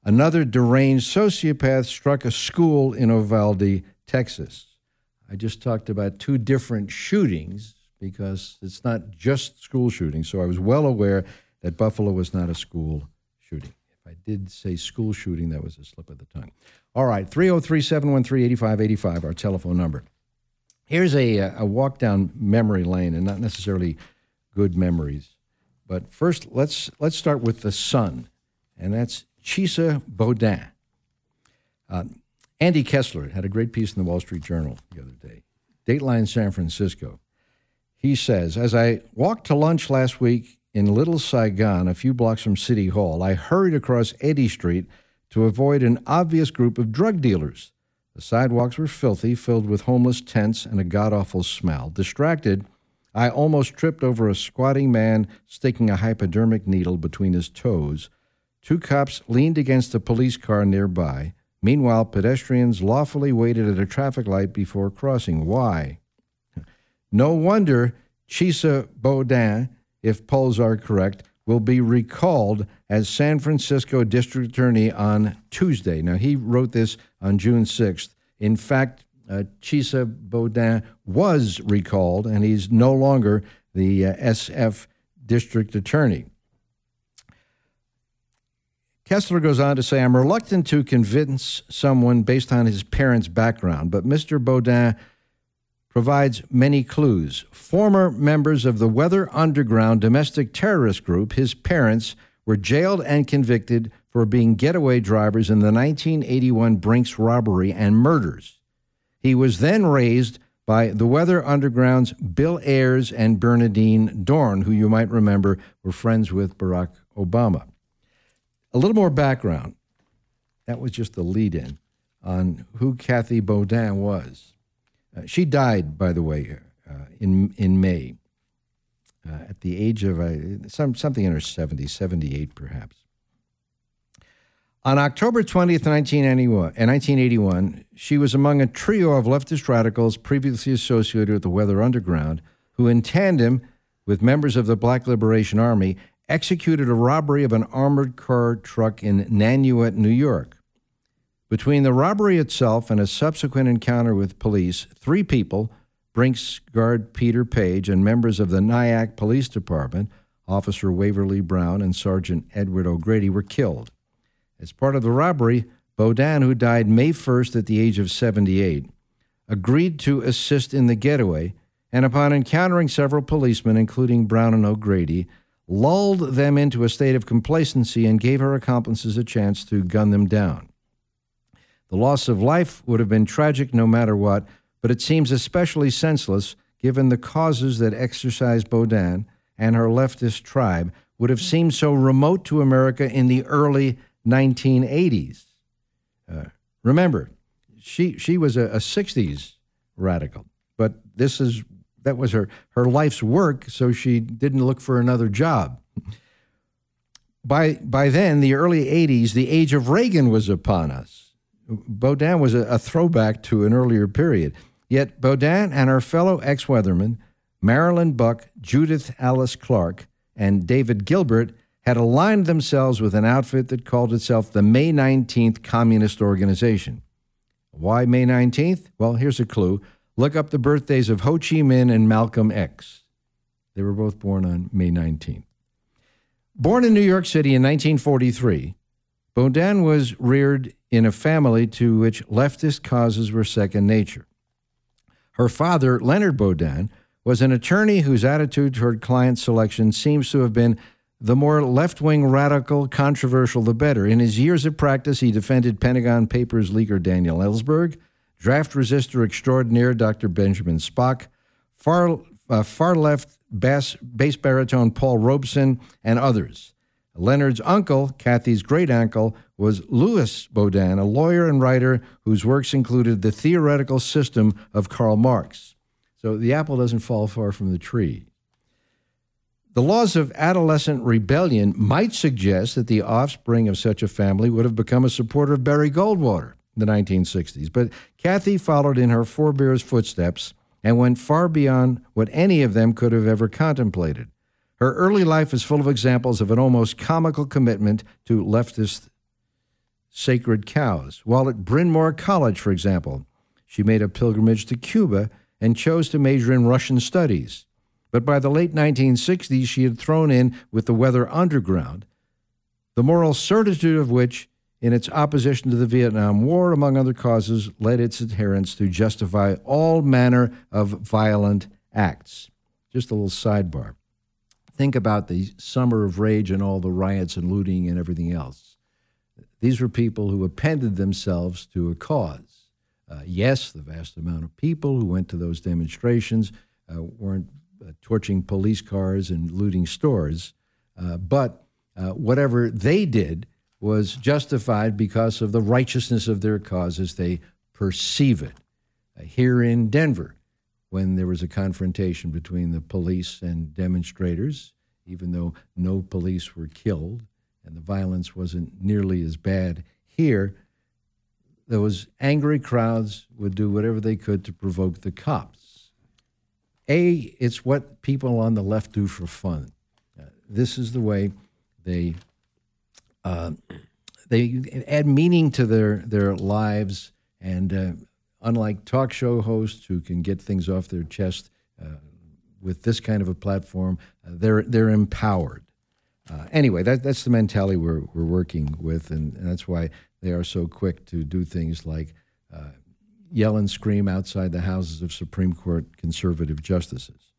another deranged sociopath struck a school in Uvalde, Texas. I just talked about two different shootings because it's not just school shootings. So I was well aware that Buffalo was not a school shooting. If I did say school shooting, that was a slip of the tongue. All right, 303 713 8585, our telephone number. Here's a, a walk down memory lane, and not necessarily good memories. But first, let's, let's start with the son, and that's Chesa Boudin. Uh, Andy Kessler had a great piece in the Wall Street Journal the other day. Dateline San Francisco. He says, As I walked to lunch last week in Little Saigon, a few blocks from City Hall, I hurried across Eddy Street to avoid an obvious group of drug dealers. The sidewalks were filthy, filled with homeless tents and a god awful smell. Distracted, I almost tripped over a squatting man sticking a hypodermic needle between his toes. Two cops leaned against a police car nearby. Meanwhile, pedestrians lawfully waited at a traffic light before crossing. Why? *laughs* No wonder Chesa Boudin, if polls are correct, will be recalled as San Francisco District Attorney on Tuesday. Now, he wrote this on June 6th. In fact, uh, Chesa Boudin was recalled, and he's no longer the uh, SF District Attorney. Kessler goes on to say, I'm reluctant to convince someone based on his parents' background, but Mr. Boudin provides many clues. Former members of the Weather Underground domestic terrorist group, his parents, were jailed and convicted for being getaway drivers in the 1981 Brinks robbery and murders. He was then raised by the Weather Underground's Bill Ayers and Bernardine Dohrn, who you might remember were friends with Barack Obama. A little more background. That was just the lead in on who Kathy Boudin was. Uh, she died, by the way, uh, in, in May uh, at the age of some, something in her 70s, 78 perhaps. On October 20th, 1981, uh, she was among a trio of leftist radicals previously associated with the Weather Underground, who, in tandem with members of the Black Liberation Army, executed a robbery of an armored car truck in Nanuet, New York. Between the robbery itself and a subsequent encounter with police, three people, Brinks guard Peter Paige and members of the Nyack Police Department, Officer Waverly Brown and Sergeant Edward O'Grady, were killed. As part of the robbery, Boudin, who died May 1st at the age of 78, agreed to assist in the getaway, and upon encountering several policemen, including Brown and O'Grady, lulled them into a state of complacency and gave her accomplices a chance to gun them down. The loss of life would have been tragic no matter what, but it seems especially senseless given the causes that exercised Boudin and her leftist tribe would have seemed so remote to America in the early 1980s. Uh, remember, she, she was a, a 60s radical, but this is that was her, her life's work, so she didn't look for another job. By, by then, the early 80s, the age of Reagan was upon us. Boudin was a, a throwback to an earlier period. Yet Boudin and her fellow ex weathermen, Marilyn Buck, Judith Alice Clark, and David Gilbert, had aligned themselves with an outfit that called itself the May 19th Communist Organization. Why May 19th? Well, here's a clue. Look up the birthdays of Ho Chi Minh and Malcolm X. They were both born on May 19th. Born in New York City in 1943, Boudin was reared in a family to which leftist causes were second nature. Her father, Leonard Boudin, was an attorney whose attitude toward client selection seems to have been the more left wing radical, controversial, the better. In his years of practice, he defended Pentagon Papers leaker Daniel Ellsberg, draft resistor extraordinaire Dr. Benjamin Spock, far, uh, far left bass, bass baritone Paul Robeson, and others. Leonard's uncle, Kathy's great uncle, was Louis Boudin, a lawyer and writer whose works included The Theoretical System of Karl Marx. So the apple doesn't fall far from the tree. The laws of adolescent rebellion might suggest that the offspring of such a family would have become a supporter of Barry Goldwater in the 1960s, but Kathy followed in her forebears' footsteps and went far beyond what any of them could have ever contemplated. Her early life is full of examples of an almost comical commitment to leftist sacred cows. While at Bryn Mawr College, for example, she made a pilgrimage to Cuba and chose to major in Russian studies. But by the late 1960s, she had thrown in with the Weather Underground, the moral certitude of which, in its opposition to the Vietnam War, among other causes, led its adherents to justify all manner of violent acts. Just a little sidebar. Think about the summer of rage and all the riots and looting and everything else. These were people who appended themselves to a cause. Uh, yes, the vast amount of people who went to those demonstrations uh, weren't uh, torching police cars and looting stores, uh, but uh, whatever they did was justified because of the righteousness of their cause as they perceive it. Uh, here in Denver, when there was a confrontation between the police and demonstrators, even though no police were killed and the violence wasn't nearly as bad here, those angry crowds would do whatever they could to provoke the cops. A, it's what people on the left do for fun. Uh, this is the way they uh, they add meaning to their their lives, and uh, unlike talk show hosts who can get things off their chest uh, with this kind of a platform, uh, they're they're empowered. Uh, anyway, that, that's the mentality we're, we're working with, and, and, that's why they are so quick to do things like uh, yell and scream outside the houses of Supreme Court conservative justices.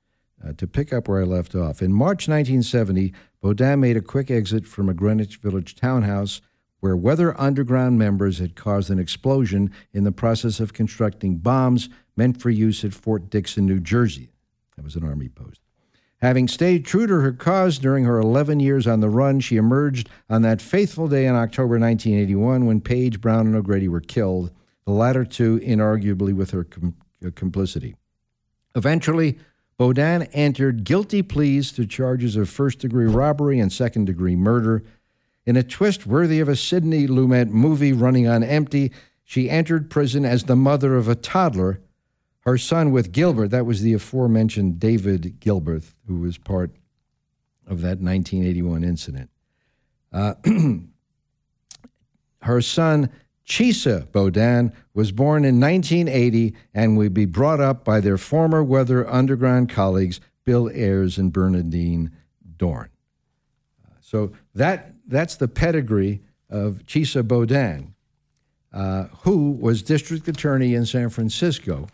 Uh, to pick up where I left off, in March 1970, Boudin made a quick exit from a Greenwich Village townhouse where Weather Underground members had caused an explosion in the process of constructing bombs meant for use at Fort Dixon, New Jersey. That was an Army post. Having stayed true to her cause during her 11 years on the run, she emerged on that faithful day in October 1981 when Page, Brown, and O'Grady were killed, the latter two inarguably with her com- uh, complicity. Eventually, Boudin entered guilty pleas to charges of first degree robbery and second degree murder. In a twist worthy of a Sidney Lumet movie running on empty, she entered prison as the mother of a toddler her son with Gilbert, that was the aforementioned David Gilbert, who was part of that 1981 incident. Uh, *clears throat* her son, Chesa Boudin, was born in 1980 and would be brought up by their former Weather Underground colleagues, Bill Ayers and Bernardine Dohrn. Uh, so that, that's the pedigree of Chesa Boudin, uh, who was district attorney in San Francisco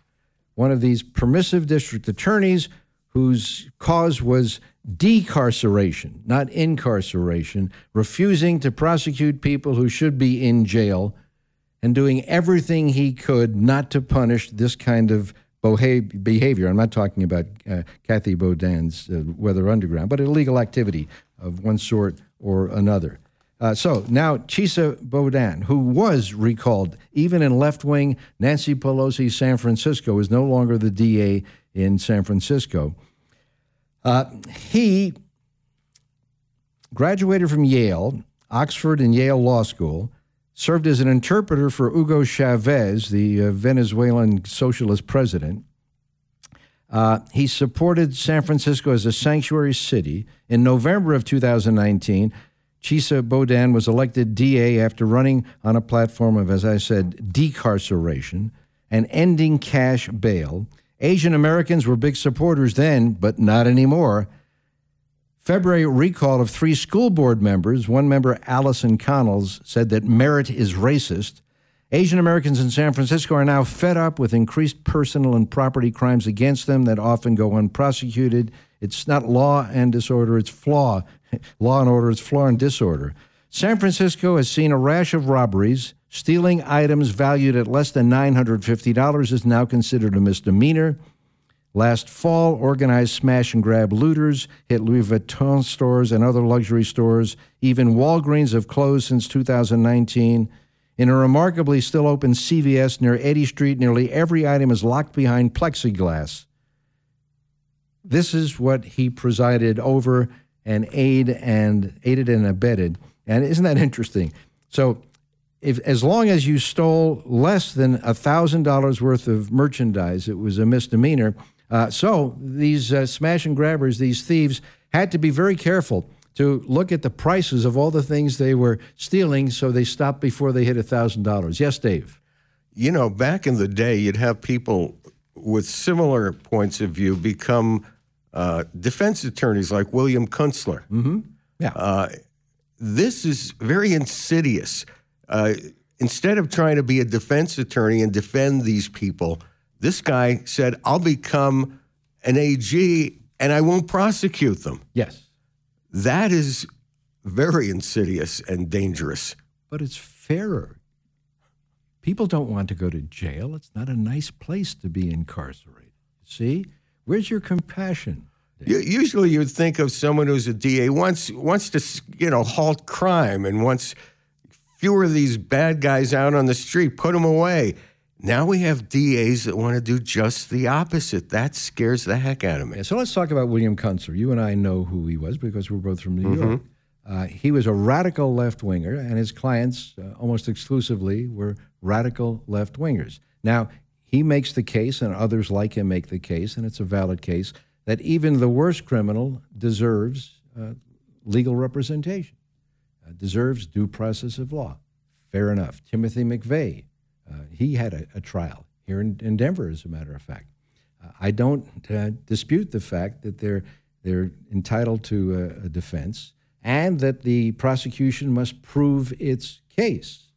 one of these permissive district attorneys whose cause was decarceration, not incarceration, refusing to prosecute people who should be in jail and doing everything he could not to punish this kind of behavior. I'm not talking about uh, Kathy Boudin's uh, Weather Underground, but illegal activity of one sort or another. Uh, so now Chesa Boudin, who was recalled even in left wing Nancy Pelosi San Francisco, is no longer the DA in San Francisco. Uh, he graduated from Yale, Oxford, and Yale Law School, served as an interpreter for Hugo Chavez, the uh, Venezuelan socialist president. Uh, he supported San Francisco as a sanctuary city. In November of 2019, Chesa Boudin was elected DA after running on a platform of, as I said, decarceration and ending cash bail. Asian Americans were big supporters then, but not anymore. February recall of three school board members, one member, Allison Connells, said that merit is racist. Asian Americans in San Francisco are now fed up with increased personal and property crimes against them that often go unprosecuted. It's not law and disorder, it's flaw law and order is flaw and disorder. San Francisco has seen a rash of robberies. Stealing items valued at less than $950 is now considered a misdemeanor. Last fall, organized smash and grab looters hit Louis Vuitton stores and other luxury stores. Even Walgreens have closed since 2019. In a remarkably still open CVS near Eddy Street, nearly every item is locked behind plexiglass. This is what he presided over and aid and aided and abetted. And isn't that interesting? So if as long as you stole less than thousand dollars worth of merchandise, it was a misdemeanor. Uh, so these uh, smash and grabbers, these thieves, had to be very careful to look at the prices of all the things they were stealing, so they stopped before they hit thousand dollars. Yes, Dave. You know, back in the day, you'd have people with similar points of view become uh, defense attorneys, like William Kunstler. Mm-hmm. Yeah. Uh, this is very insidious. Uh, instead of trying to be a defense attorney and defend these people, this guy said, I'll become an AG and I won't prosecute them. Yes. That is very insidious and dangerous. But it's fairer. People don't want to go to jail. It's not a nice place to be incarcerated. See? Where's your compassion? U- Usually, you'd think of someone who's a DA wants wants to you know halt crime and wants fewer of these bad guys out on the street, put them away. Now we have DAs that want to do just the opposite. That scares the heck out of me. Yeah, so let's talk about William Kunstler. You and I know who he was because we're both from New Mhm. York. Uh, he was a radical left winger, and his clients uh, almost exclusively were radical left wingers. Now, he makes the case, and others like him make the case, and it's a valid case, that even the worst criminal deserves uh, legal representation, uh, deserves due process of law. Fair enough. Timothy McVeigh, uh, he had a, a trial here in, in Denver, as a matter of fact. Uh, I don't uh, dispute the fact that they're they're entitled to a, a defense and that the prosecution must prove its case.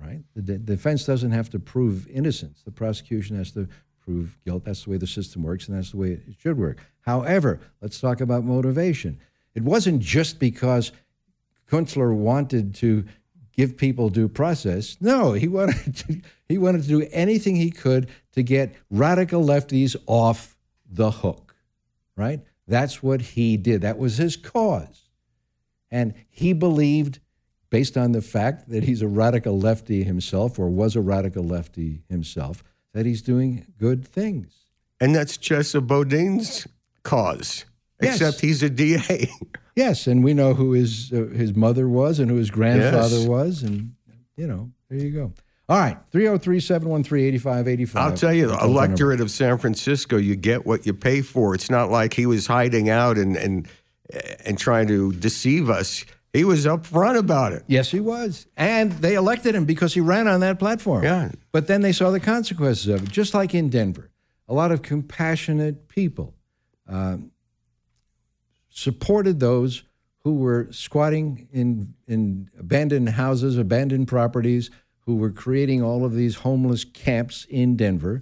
Right? The de- defense doesn't have to prove innocence. The prosecution has to prove guilt. That's the way the system works, and that's the way it should work. However, let's talk about motivation. It wasn't just because Kunstler wanted to give people due process. No, he *laughs* wanted to, he wanted to do anything he could to get radical lefties off the hook. Right? That's what he did. That was his cause. And he believed, based on the fact that he's a radical lefty himself or was a radical lefty himself, that he's doing good things. And that's Chesa Boudin's cause, Yes. except he's a DA. *laughs* Yes, and we know who his uh, his mother was and who his grandfather Yes. was, and you know, there you go. All right, 303 713 8585. I'll tell you, the electorate of San Francisco, you get what you pay for. It's not like he was hiding out and and and trying to deceive us. He was upfront about it. Yes, he was. And they elected him because he ran on that platform. Yeah. But then they saw the consequences of it, just like in Denver. A lot of compassionate people um, supported those who were squatting in, in abandoned houses, abandoned properties, who were creating all of these homeless camps in Denver,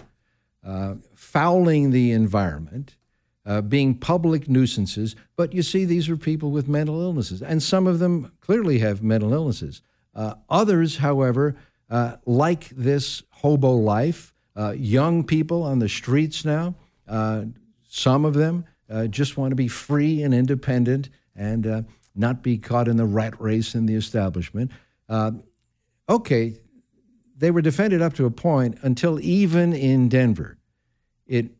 uh, fouling the environment, uh, being public nuisances. But you see, these are people with mental illnesses, and some of them clearly have mental illnesses. Uh, others, however, uh, like this hobo life, uh, young people on the streets now, uh, some of them uh, just want to be free and independent and not be caught in the rat race in the establishment. Okay, they were defended up to a point until even in Denver, it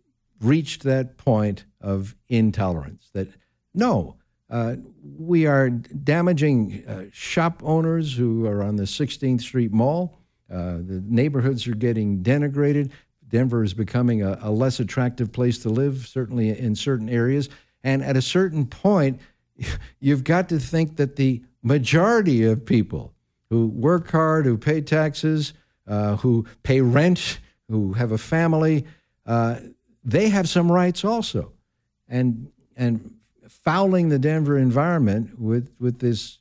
reached that point of intolerance that no, uh, we are damaging uh, shop owners who are on the 16th Street Mall. Uh, the neighborhoods are getting denigrated. Denver is becoming a, a less attractive place to live, certainly in certain areas. And at a certain point, *laughs* you've got to think that the majority of people who work hard, who pay taxes, uh, who pay rent, who have a family, uh, they have some rights also. And and fouling the Denver environment with with this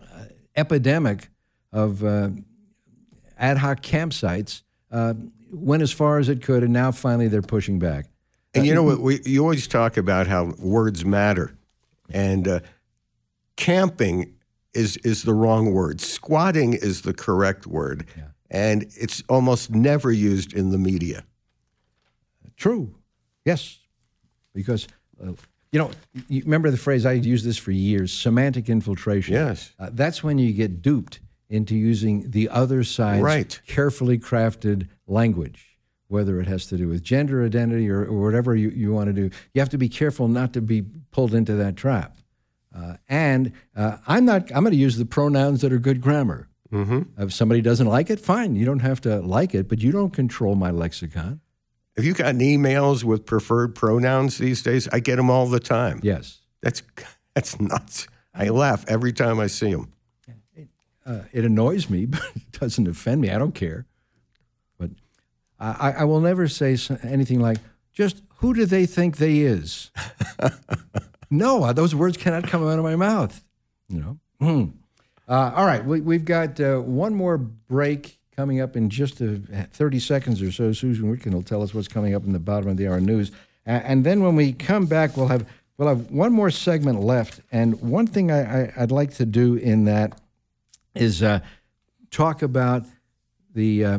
uh, epidemic of uh, ad hoc campsites uh, went as far as it could, and now finally they're pushing back. And you know what? We, you always talk about how words matter, and uh, camping is is the wrong word. Squatting is the correct word, and it's almost never used in the media. True. Yes. Because, uh, you know, you remember the phrase, I used this for years semantic infiltration. Yes. Uh, that's when you get duped into using the other side's Right. carefully crafted language, whether it has to do with gender identity or, or whatever you, you want to do. You have to be careful not to be pulled into that trap. Uh, and uh, I'm not, I'm going to use the pronouns that are good grammar. Mm-hmm. If somebody doesn't like it, fine. You don't have to like it, but you don't control my lexicon. Have you gotten emails with preferred pronouns these days? I get them all the time. Yes. That's that's nuts. I laugh every time I see them. Uh, it annoys me, *laughs* but it doesn't offend me. I don't care. But I, I will never say anything like, just who do they think they is? *laughs* no, uh, those words cannot come out of my mouth. You know? Hmm. Uh, all right, we, we've got uh, one more break coming up in just a, 30 seconds or so. Susan Whitkin will tell us what's coming up in the bottom of the hour news. A- and then when we come back, we'll have, we'll have one more segment left. And one thing I, I'd like to do in that is uh, talk about the, uh,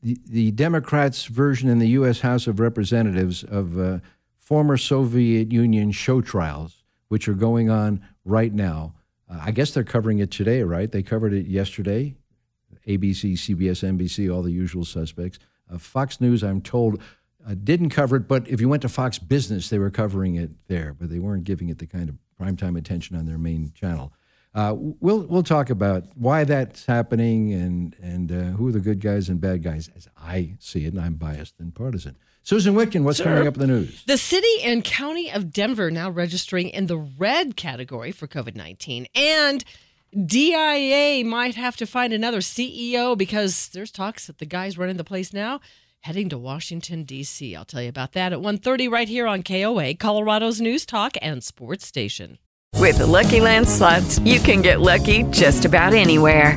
the the Democrats' version in the U.S. House of Representatives of uh, former Soviet Union show trials, which are going on right now. Uh, I guess they're covering it today, right? They covered it yesterday. ABC, CBS, NBC, all the usual suspects. Uh, Fox News, I'm told, uh, didn't cover it, but if you went to Fox Business, they were covering it there, but they weren't giving it the kind of primetime attention on their main channel. Uh, we'll we'll talk about why that's happening and and uh, who are the good guys and bad guys as I see it, and I'm biased and partisan. Susan Whitkin, what's Sir. coming up in the news? The city and county of Denver now registering in the red category for COVID 19. And DIA might have to find another CEO because there's talks that the guys running the place now heading to Washington, D.C. I'll tell you about that at 1.30 right here on KOA, Colorado's News Talk and Sports Station. With the Lucky Land slots, you can get lucky just about anywhere.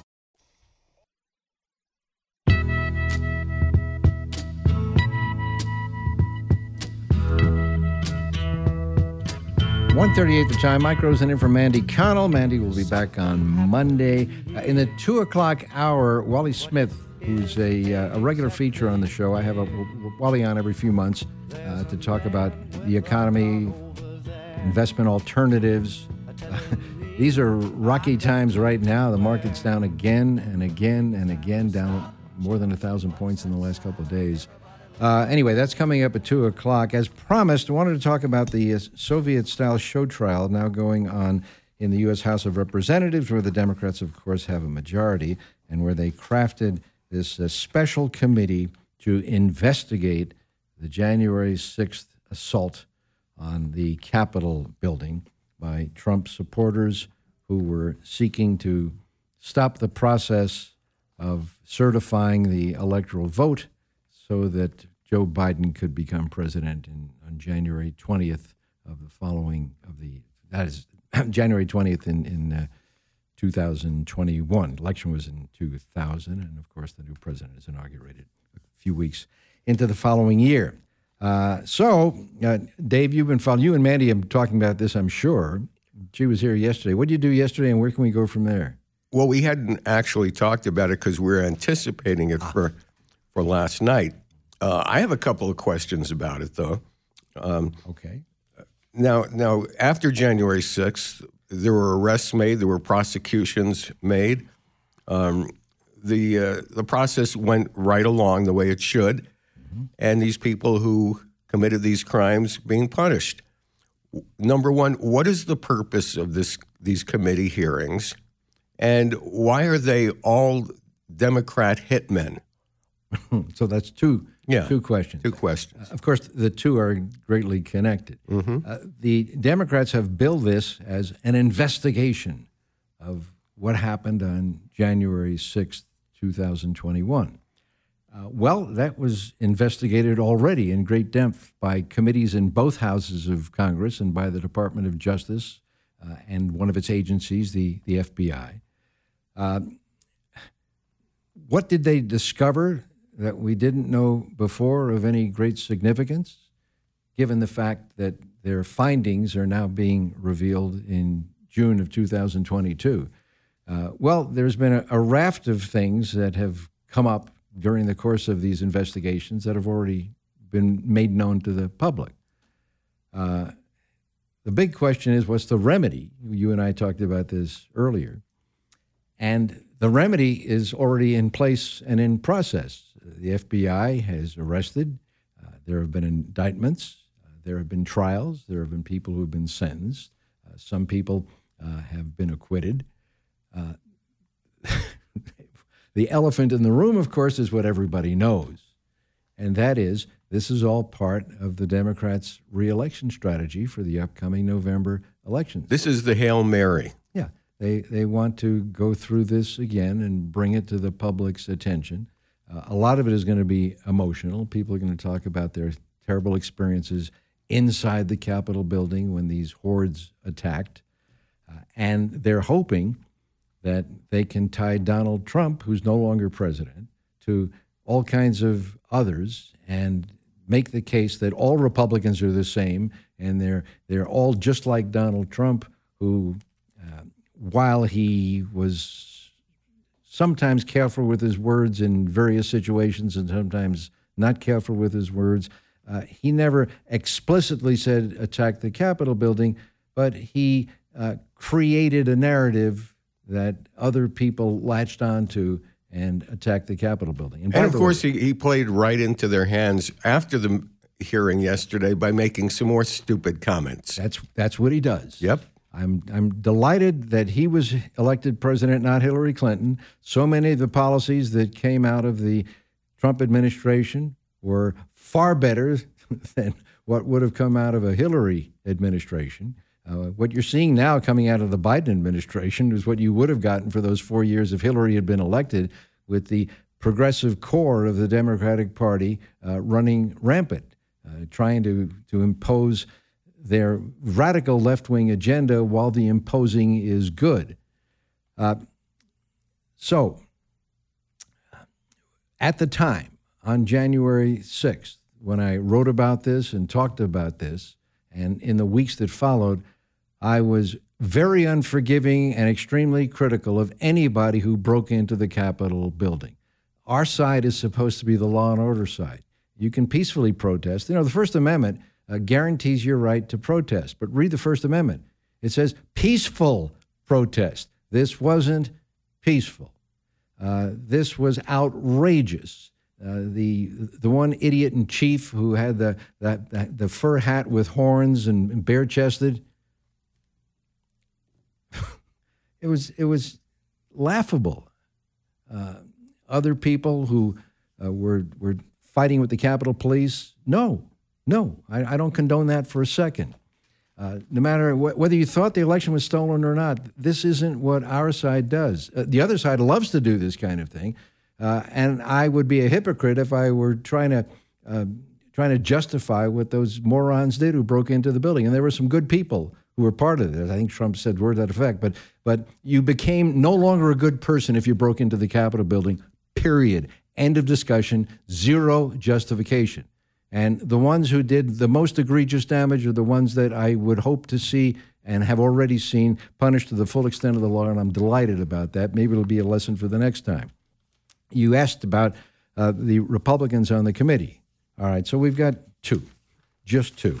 One thirty-eight the time. Mike Rosen in for Mandy Connell. Mandy will be back on Monday. Uh, in the two o'clock hour, Wally Smith, who's a, uh, a regular feature on the show, I have a, Wally on every few months uh, to talk about the economy, investment alternatives. *laughs* These are rocky times right now. The market's down again and again and again, down more than a thousand points in the last couple of days. Uh, anyway, that's coming up at 2 o'clock. As promised, I wanted to talk about the uh, Soviet style show trial now going on in the U.S. House of Representatives, where the Democrats, of course, have a majority, and where they crafted this uh, special committee to investigate the January 6th assault on the Capitol building by Trump supporters who were seeking to stop the process of certifying the electoral vote so that Joe Biden could become president in, on January 20th of the following of the that is *clears throat* January 20th in in uh, 2021. Election was in 2000, and of course the new president is inaugurated a few weeks into the following year. Uh, so, uh, Dave, you've been following. You and Mandy have been talking about this, I'm sure. She was here yesterday. What did you do yesterday, and where can we go from there? Well, we hadn't actually talked about it because we are anticipating it for for last night. Uh, I have a couple of questions about it, though. Um, okay. Now, now, after January sixth, there were arrests made. There were prosecutions made. Um, the uh, the process went right along the way it should, and these people who committed these crimes being punished. Number one, what is the purpose of this these committee hearings, and why are they all Democrat hitmen? *laughs* so that's two Yeah. two questions. Two questions. Of course, the two are greatly connected. Uh, the Democrats have billed this as an investigation of what happened on January 6th, 2021. Uh, well, that was investigated already in great depth by committees in both houses of Congress and by the Department of Justice uh, and one of its agencies, the, the FBI. Uh, what did they discover that we didn't know before of any great significance, given the fact that their findings are now being revealed in June of 2022? Uh, well, there's been a, a raft of things that have come up during the course of these investigations that have already been made known to the public. Uh, the big question is what's the remedy? You and I talked about this earlier. And the remedy is already in place and in process. The FBI has arrested, uh, there have been indictments, uh, there have been trials, there have been people who have been sentenced, uh, some people uh, have been acquitted. Uh, *laughs* the elephant in the room, of course, is what everybody knows, and that is this is all part of the Democrats' reelection strategy for the upcoming November elections. This is the Hail Mary. Yeah, they, they want to go through this again and bring it to the public's attention. Uh, a lot of it is going to be emotional. People are going to talk about their terrible experiences inside the Capitol building when these hordes attacked. Uh, and they're hoping that they can tie Donald Trump, who's no longer president, to all kinds of others and make the case that all Republicans are the same and they're they're all just like Donald Trump, who, uh, while he was sometimes careful with his words in various situations and sometimes not careful with his words, uh, he never explicitly said attack the Capitol building, but he uh, created a narrative that other people latched onto and attacked the Capitol building. And, by of course, he, he played right into their hands after the hearing yesterday by making some more stupid comments. That's that's what he does. Yep. I'm I'm delighted that he was elected president, not Hillary Clinton. So many of the policies that came out of the Trump administration were far better *laughs* than what would have come out of a Hillary administration. Uh, what you're seeing now coming out of the Biden administration is what you would have gotten for those four years if Hillary had been elected, with the progressive core of the Democratic Party uh, running rampant, uh, trying to, to impose their radical left wing agenda while the imposing is good. Uh, so, at the time, on January 6th, when I wrote about this and talked about this, and in the weeks that followed, I was very unforgiving and extremely critical of anybody who broke into the Capitol building. Our side is supposed to be the law and order side. You can peacefully protest. You know, the First Amendment uh, guarantees your right to protest, but read the First Amendment. It says peaceful protest. This wasn't peaceful. Uh, this was outrageous. Uh, the the one idiot in chief who had the that, that the fur hat with horns and, and bare chested. *laughs* it was it was laughable. Uh, other people who uh, were were fighting with the Capitol Police, no, no, I, I don't condone that for a second. Uh, no matter wh- whether you thought the election was stolen or not, this isn't what our side does. Uh, the other side loves to do this kind of thing, uh, and I would be a hypocrite if I were trying to uh, trying to justify what those morons did who broke into the building. And there were some good people who were part of this. I think Trump said words to that effect. But but you became no longer a good person if you broke into the Capitol building. Period. End of discussion. Zero justification. And the ones who did the most egregious damage are the ones that I would hope to see and have already seen punished to the full extent of the law. And I'm delighted about that. Maybe it'll be a lesson for the next time. You asked about uh, the Republicans on the committee. All right, so we've got two, just two.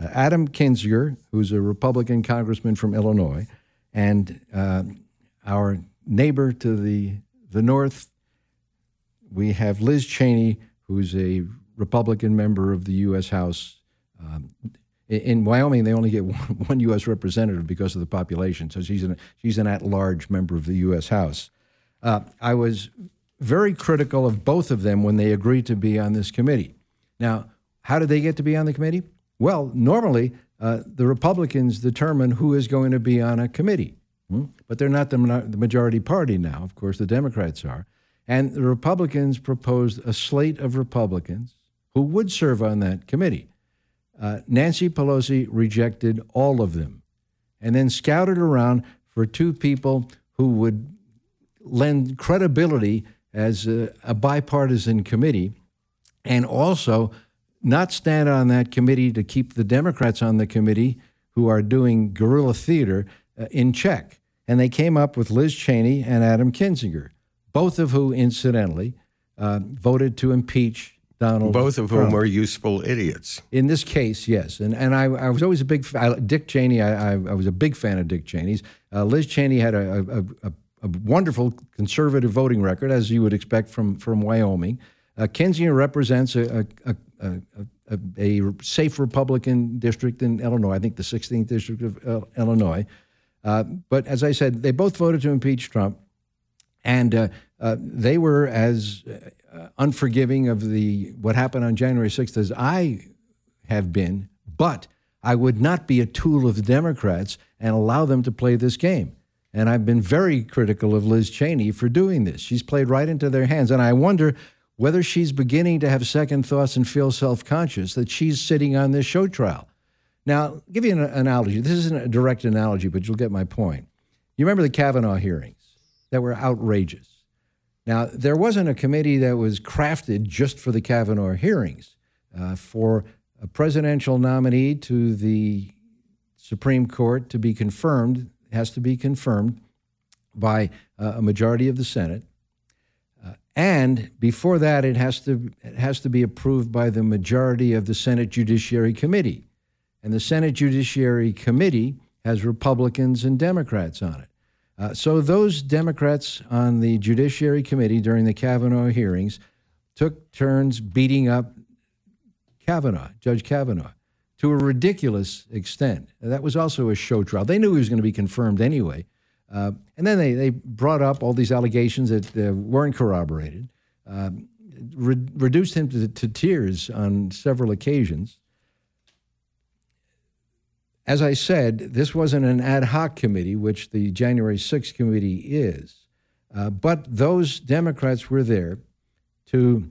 Uh, Adam Kinzinger, who's a Republican congressman from Illinois, and uh, our neighbor to the, the north, we have Liz Cheney, who's a Republican member of the U.S. House. Um, in, in Wyoming, they only get *laughs* one, U.S. representative because of the population, so she's an, she's an at large member of the U.S. House. Uh, I was very critical of both of them when they agreed to be on this committee. Now, how did they get to be on the committee? Well, normally uh, the Republicans determine who is going to be on a committee, hmm? but they're not the, the majority party now. Of course, the Democrats are. And the Republicans proposed a slate of Republicans who would serve on that committee. Uh, Nancy Pelosi rejected all of them and then scouted around for two people who would lend credibility as a, a bipartisan committee and also not stand on that committee to keep the Democrats on the committee who are doing guerrilla theater uh, in check. And they came up with Liz Cheney and Adam Kinzinger, both of who, incidentally, uh, voted to impeach Donald. Both of whom Trump. are useful idiots. In this case, yes, and and I, I was always a big fa- I, Dick Cheney. I, I, I was a big fan of Dick Cheney's. Uh, Liz Cheney had a, a, a, a wonderful conservative voting record, as you would expect from from Wyoming. Uh, Kinzinger represents a a, a, a, a, a safe Republican district in Illinois. I think the 16th district of uh, Illinois. Uh, but as I said, they both voted to impeach Trump, and uh, uh, they were as uh, unforgiving of the what happened on January 6th as I have been. But I would not be a tool of the Democrats and allow them to play this game. And I've been very critical of Liz Cheney for doing this. She's played right into their hands, and I wonder whether she's beginning to have second thoughts and feel self-conscious that she's sitting on this show trial. Now, I'll give you an analogy. This isn't a direct analogy, but you'll get my point. You remember the Kavanaugh hearings that were outrageous. Now, there wasn't a committee that was crafted just for the Kavanaugh hearings. Uh, for a presidential nominee to the Supreme Court to be confirmed, has to be confirmed by uh, a majority of the Senate. Uh, and before that, it has to it has to be approved by the majority of the Senate Judiciary Committee. And the Senate Judiciary Committee has Republicans and Democrats on it. Uh, so those Democrats on the Judiciary Committee during the Kavanaugh hearings took turns beating up Kavanaugh, Judge Kavanaugh, to a ridiculous extent. That was also a show trial. They knew he was going to be confirmed anyway. Uh, and then they, they brought up all these allegations that uh, weren't corroborated, um, re- reduced him to, to tears on several occasions as I said, this wasn't an ad hoc committee, which the January 6th committee is. Uh, but those Democrats were there to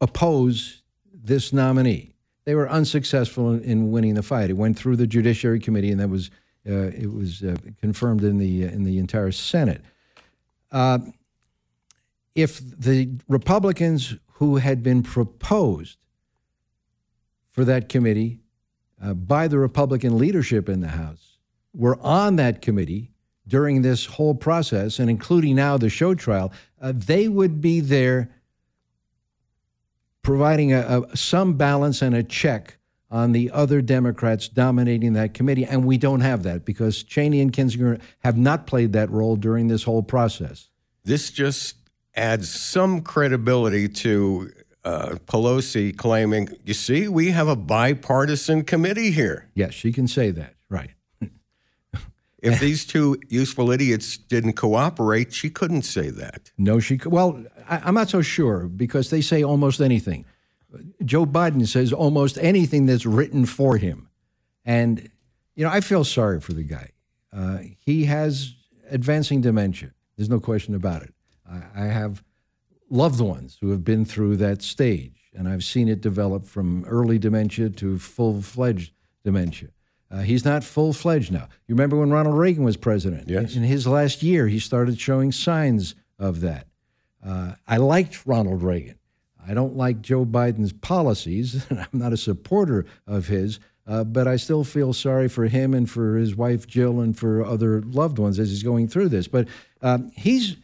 oppose this nominee. They were unsuccessful in, in winning the fight. It went through the Judiciary Committee, and that was uh, it was uh, confirmed in the in the entire Senate. Uh, if the Republicans who had been proposed for that committee uh, by the Republican leadership in the House were on that committee during this whole process, and including now the show trial, uh, they would be there providing a, a, some balance and a check on the other Democrats dominating that committee. And we don't have that because Cheney and Kinzinger have not played that role during this whole process. This just adds some credibility to uh, Pelosi claiming, you see, we have a bipartisan committee here. Yes, she can say that, right. if these two useful idiots didn't cooperate, she couldn't say that. No, she could. Well, I, I'm not so sure because they say almost anything. Joe Biden says almost anything that's written for him. And, you know, I feel sorry for the guy. Uh, he has advancing dementia. There's no question about it. I, I have loved ones who have been through that stage, and I've seen it develop from early dementia to full fledged dementia. Uh, he's not full fledged now. You remember when Ronald Reagan was president? Yes. In his last year, he started showing signs of that. Uh, I liked Ronald Reagan. I don't like Joe Biden's policies, and *laughs* I'm not a supporter of his, uh, but I still feel sorry for him and for his wife Jill and for other loved ones as he's going through this. But um, he's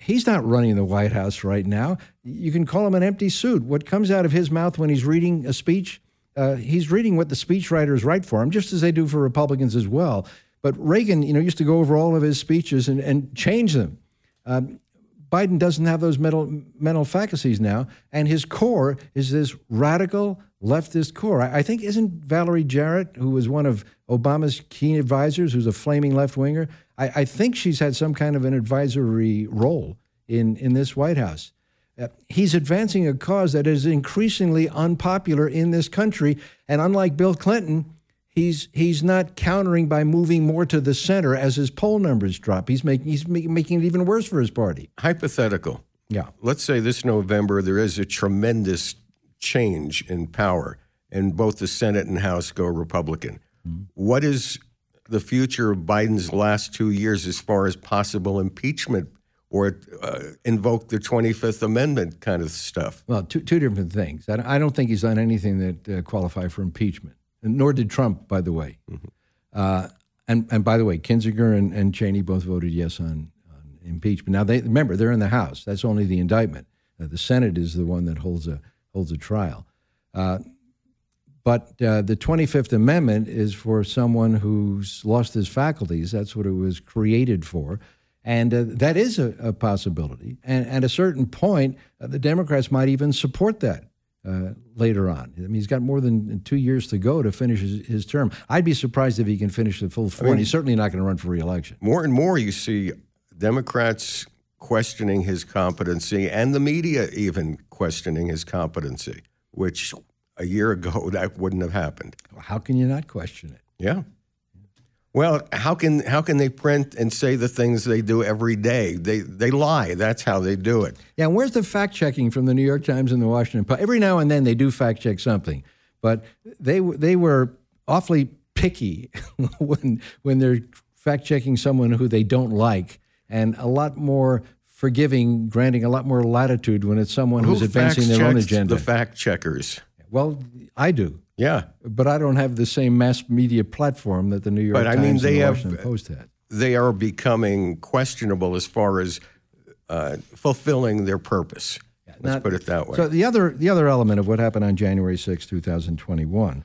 he's not running the White House right now. You can call him an empty suit. What comes out of his mouth when he's reading a speech, uh, he's reading what the speechwriters write for him, just as they do for Republicans as well. But Reagan, you know, used to go over all of his speeches and, and change them. Um, Biden doesn't have those mental mental faculties now, and his core is this radical leftist core. I, I think isn't Valerie Jarrett, who was one of Obama's key advisors, who's a flaming left winger. I, I, think she's had some kind of an advisory role in in this White House. Uh, he's advancing a cause that is increasingly unpopular in this country, and unlike Bill Clinton, he's he's not countering by moving more to the center as his poll numbers drop. He's making he's making it even worse for his party. Hypothetical. Yeah. Let's say this November there is a tremendous change in power, and both the Senate and House go Republican. Mm-hmm. What is the future of Biden's last two years as far as possible impeachment or uh, invoke the 25th Amendment kind of stuff? Well, two, two different things. I don't think he's done anything that uh, qualify for impeachment nor did Trump, by the way. Mm-hmm. Uh, and and by the way, Kinzinger and, and Cheney both voted yes on, on impeachment. Now, they remember they're in the House. That's only the indictment. Uh, the Senate is the one that holds a holds a trial. But uh, the 25th Amendment is for someone who's lost his faculties. That's what it was created for. And uh, that is a, a, possibility. And at a certain point, uh, the Democrats might even support that uh, later on. I mean, he's got more than two years to go to finish his, his term. I'd be surprised if he can finish the full four. I mean, and he's certainly not going to run for reelection. More and more, you see Democrats questioning his competency and the media even questioning his competency, which a year *laughs* ago that wouldn't have happened. How can you not question it? Yeah. Well, how can how can they print and say the things they do every day? They they lie. That's how they do it. Yeah, and where's the fact checking from the New York Times and the Washington Post? Every now and then they do fact check something, but they they were awfully picky *laughs* when when they're fact checking someone who they don't like, and a lot more forgiving, granting a lot more latitude when it's someone who's who advancing their own agenda. The fact checkers. Well, I do. Yeah, but I don't have the same mass media platform that the New York but, Times I mean, they and the have, Washington Post had. They are becoming questionable as far as uh, fulfilling their purpose. Let's Now, put it that way. So the other the other element of what happened on January 6, 2021,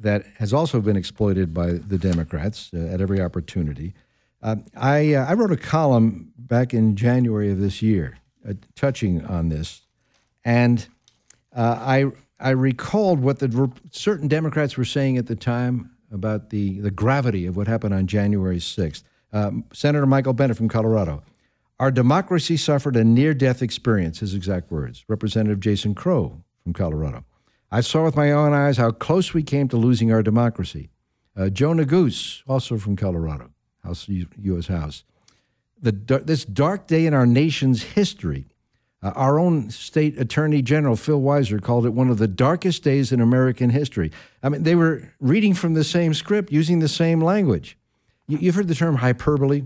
that has also been exploited by the Democrats uh, at every opportunity. Uh, I uh, I wrote a column back in January of this year, uh, touching on this, and uh, I I recalled what the certain Democrats were saying at the time about the, the gravity of what happened on January 6th. Um, Senator Michael Bennet from Colorado. Our democracy suffered a near death experience, his exact words. Representative Jason Crow from Colorado. I saw with my own eyes how close we came to losing our democracy. Uh, Joe Neguse, also from Colorado, House, U.S. House. The, this dark day in our nation's history uh, our own state attorney general, Phil Weiser, called it one of the darkest days in American history. I mean, they were reading from the same script, using the same language. You, you've heard the term hyperbole.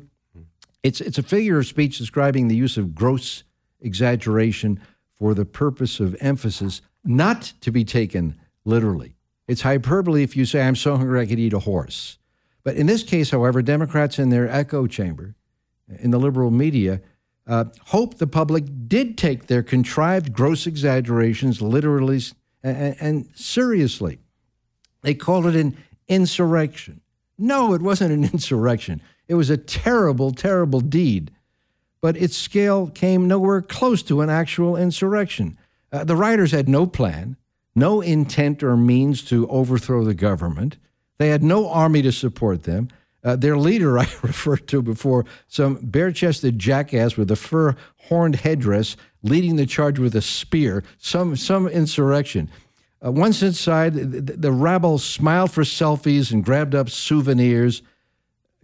It's, it's a figure of speech describing the use of gross exaggeration for the purpose of emphasis, not to be taken literally. It's hyperbole if you say, I'm so hungry I could eat a horse. But in this case, however, Democrats in their echo chamber, in the liberal media, uh, hope the public did take their contrived gross exaggerations literally and, and seriously. They called it an insurrection. No, it wasn't an *laughs* insurrection. It was a terrible, terrible deed. But its scale came nowhere close to an actual insurrection. Uh, the writers had no plan, no intent or means to overthrow the government. They had no army to support them. Uh, their leader, *laughs* I referred to before, some bare chested jackass with a fur horned headdress leading the charge with a spear, some, some insurrection. Uh, once inside, the, the rabble smiled for selfies and grabbed up souvenirs.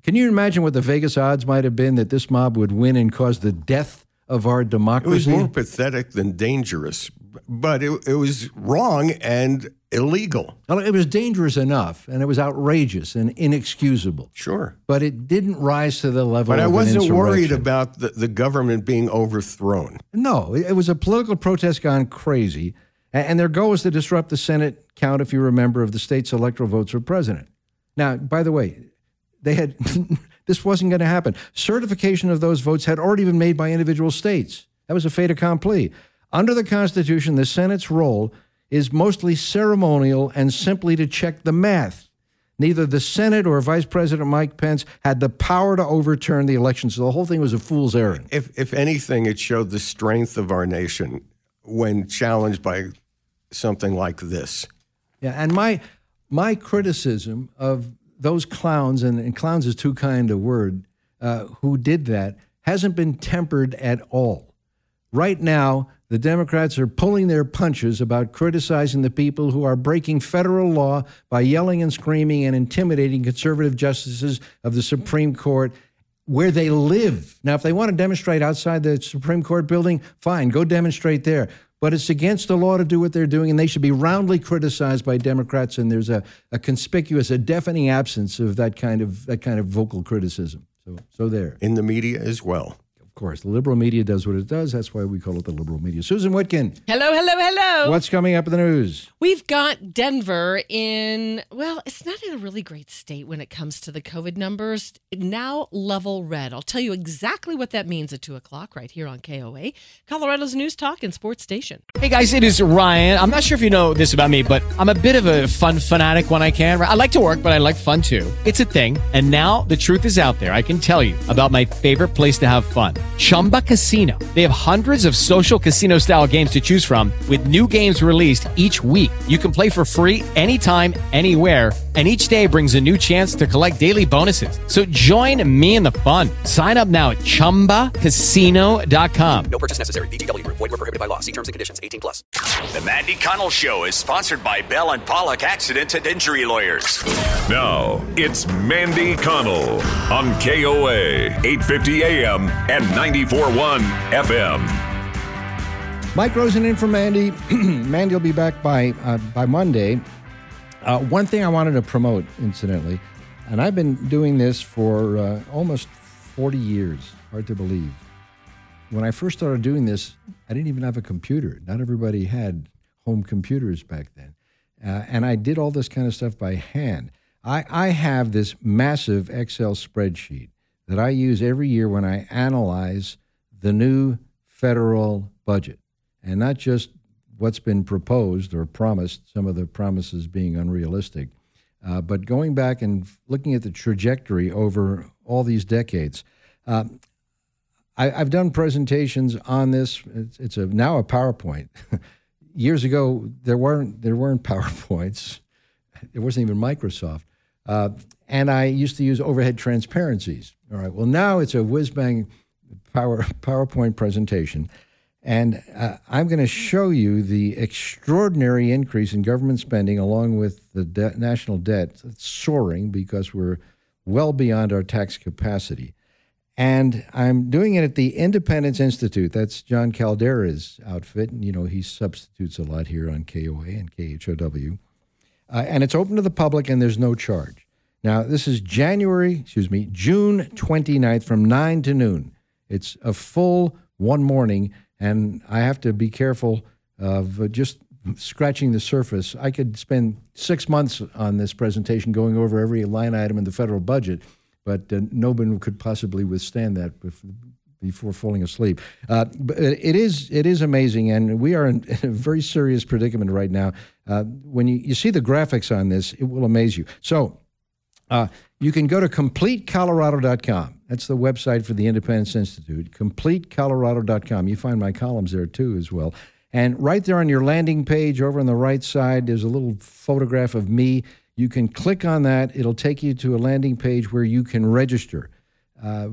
Can you imagine what the Vegas odds might have been that this mob would win and cause the death of our democracy? It was more pathetic than dangerous, but it, it was wrong and illegal. Well, it was dangerous enough, and it was outrageous and inexcusable. Sure, but it didn't rise to the level. But I wasn't worried about the, the government being overthrown. No, it was a political protest gone crazy, and their goal was to disrupt the Senate count, if you remember, of the state's electoral votes for president. Now, by the way, they had *laughs* this wasn't going to happen. Certification of those votes had already been made by individual states. That was a fait accompli. Under the Constitution, the Senate's role is mostly ceremonial and simply to check the math. Neither the Senate or Vice President Mike Pence had the power to overturn the election, so the whole thing was a fool's errand. If, if anything, it showed the strength of our nation when challenged by something like this. Yeah, and my my criticism of those clowns, and, and clowns is too kind a word, uh, who did that, hasn't been tempered at all. Right now, the Democrats are pulling their punches about criticizing the people who are breaking federal law by yelling and screaming and intimidating conservative justices of the Supreme Court where they live. Now, if they want to demonstrate outside the Supreme Court building, fine, go demonstrate there. But it's against the law to do what they're doing, and they should be roundly criticized by Democrats. And there's a, a conspicuous, a deafening absence of that kind of that kind of vocal criticism. So, so there in the media as well. Course, the liberal media does what it does. That's why we call it the liberal media. Susan Whitkin, Hello, hello, hello. what's coming up in the news? We've got Denver in, well, it's not in a really great state when it comes to the COVID numbers. Now level red. I'll tell you exactly what that means at 2 o'clock right here on KOA, Colorado's News Talk and Sports Station. Hey guys, it is Ryan. I'm not sure if you know this about me, but I'm a bit of a fun fanatic when I can. I like to work, but I like fun too. It's a thing. And now the truth is out there. I can tell you about my favorite place to have fun Chumba Casino. They have hundreds of social casino style games to choose from, with new games released each week. You can play for free anytime, anywhere. And each day brings a new chance to collect daily bonuses. So join me in the fun. Sign up now at chumbacasino.com. No purchase necessary. VGW Group. Void were prohibited by law. See terms and conditions. 18 plus. The Mandy Connell Show is sponsored by Bell and Pollock Accident and Injury Lawyers. Now, it's Mandy Connell on KOA, 850 AM and 94.1 FM. Mike Rosen in for Mandy. *clears throat* Mandy will be back by uh, by Monday. Uh, one thing I wanted to promote, incidentally, and I've been doing this for uh, almost 40 years. Hard to believe. When I first started doing this, I didn't even have a computer. Not everybody had home computers back then. Uh, and I did all this kind of stuff by hand. I, I have this massive Excel spreadsheet that I use every year when I analyze the new federal budget and not just what's been proposed or promised, some of the promises being unrealistic, uh, but going back and looking at the trajectory over all these decades. Uh, I, I've done presentations on this. It's, it's a now a PowerPoint. *laughs* Years ago, there weren't there weren't *laughs* PowerPoints. There wasn't even Microsoft. Uh, and I used to use overhead transparencies. All right. Well, now it's a whiz bang power, *laughs* PowerPoint presentation. And uh, I'm going to show you the extraordinary increase in government spending along with the de- national debt soaring because we're well beyond our tax capacity. And I'm doing it at the Independence Institute. That's Jon Caldara's outfit. And, you know, he substitutes a lot here on KOA and KHOW. Uh, and it's open to the public and there's no charge. Now, this is January, excuse me, June 29th from 9 to noon. It's a full one morning, and I have to be careful of uh, just scratching the surface. I could spend six months on this presentation going over every line item in the federal budget, but uh, no one could possibly withstand that before falling asleep. Uh, but it is it is amazing, and we are *laughs* in a very serious predicament right now. Uh, when you, you see the graphics on this, it will amaze you. So. Uh, you can go to completecolorado.com. That's the website for the Independence Institute. Completecolorado.com. You find my columns there too, as well. And right there on your landing page, over on the right side, there's a little photograph of me. You can click on that. It'll take you to a landing page where you can register. Uh,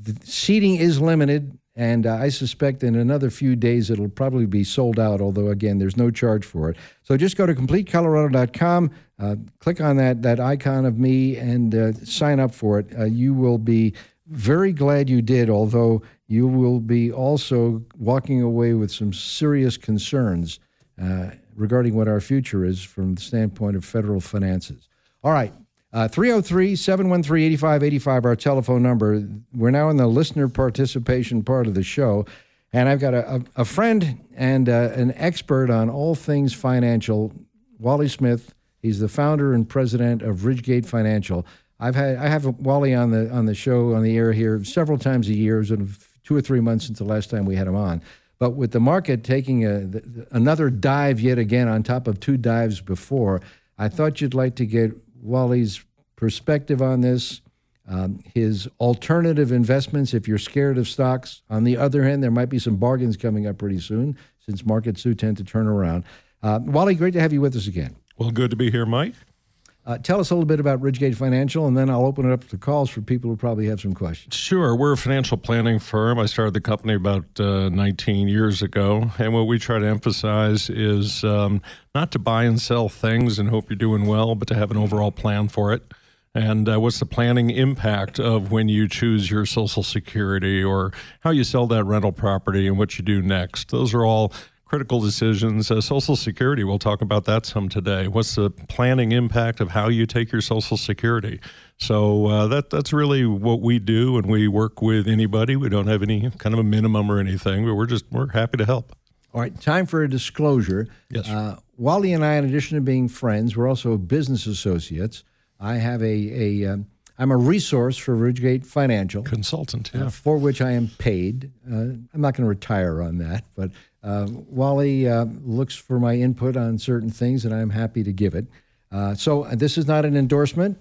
the seating is limited, and uh, I suspect in another few days it'll probably be sold out, although, again, there's no charge for it. So just go to completecolorado.com, uh, click on that, that icon of me, and uh, sign up for it. Uh, you will be very glad you did, although you will be also walking away with some serious concerns uh, regarding what our future is from the standpoint of federal finances. All right. Uh, 303 713 8585, our telephone number. We're now in the listener participation part of the show. And I've got a, a, friend and uh, an expert on all things financial, Wally Smith. He's the founder and president of Ridgegate Financial. I've had I have Wally on the on the show on the air here several times a year. It's been two or three months since the last time we had him on. But with the market taking a, another dive yet again on top of two dives before, I thought you'd like to get Wally's perspective on this, um, his alternative investments if you're scared of stocks. On the other hand, there might be some bargains coming up pretty soon since markets do tend to turn around. Uh, Wally, great to have you with us again. Well, good to be here, Mike. Uh, tell us a little bit about Ridgegate Financial, and then I'll open it up to calls for people who probably have some questions. Sure. We're a financial planning firm. I started the company about uh, 19 years ago. And what we try to emphasize is um, not to buy and sell things and hope you're doing well, but to have an overall plan for it. And uh, what's the planning impact of when you choose your Social Security or how you sell that rental property and what you do next? Those are all critical decisions. Uh, Social Security, we'll talk about that some today. What's the planning impact of how you take your Social Security? So uh, that that's really what we do, and we work with anybody. We don't have any kind of a minimum or anything, but we're just we're happy to help. All right, time for a disclosure. Yes. Uh, Wally and I, in addition to being friends, we're also business associates. I have a, a um, I'm a resource for Ridgegate Financial consultant, uh, for which I am paid. Uh, I'm not going to retire on that, but uh, Wally uh, looks for my input on certain things, and I'm happy to give it. Uh, so uh, this is not an endorsement,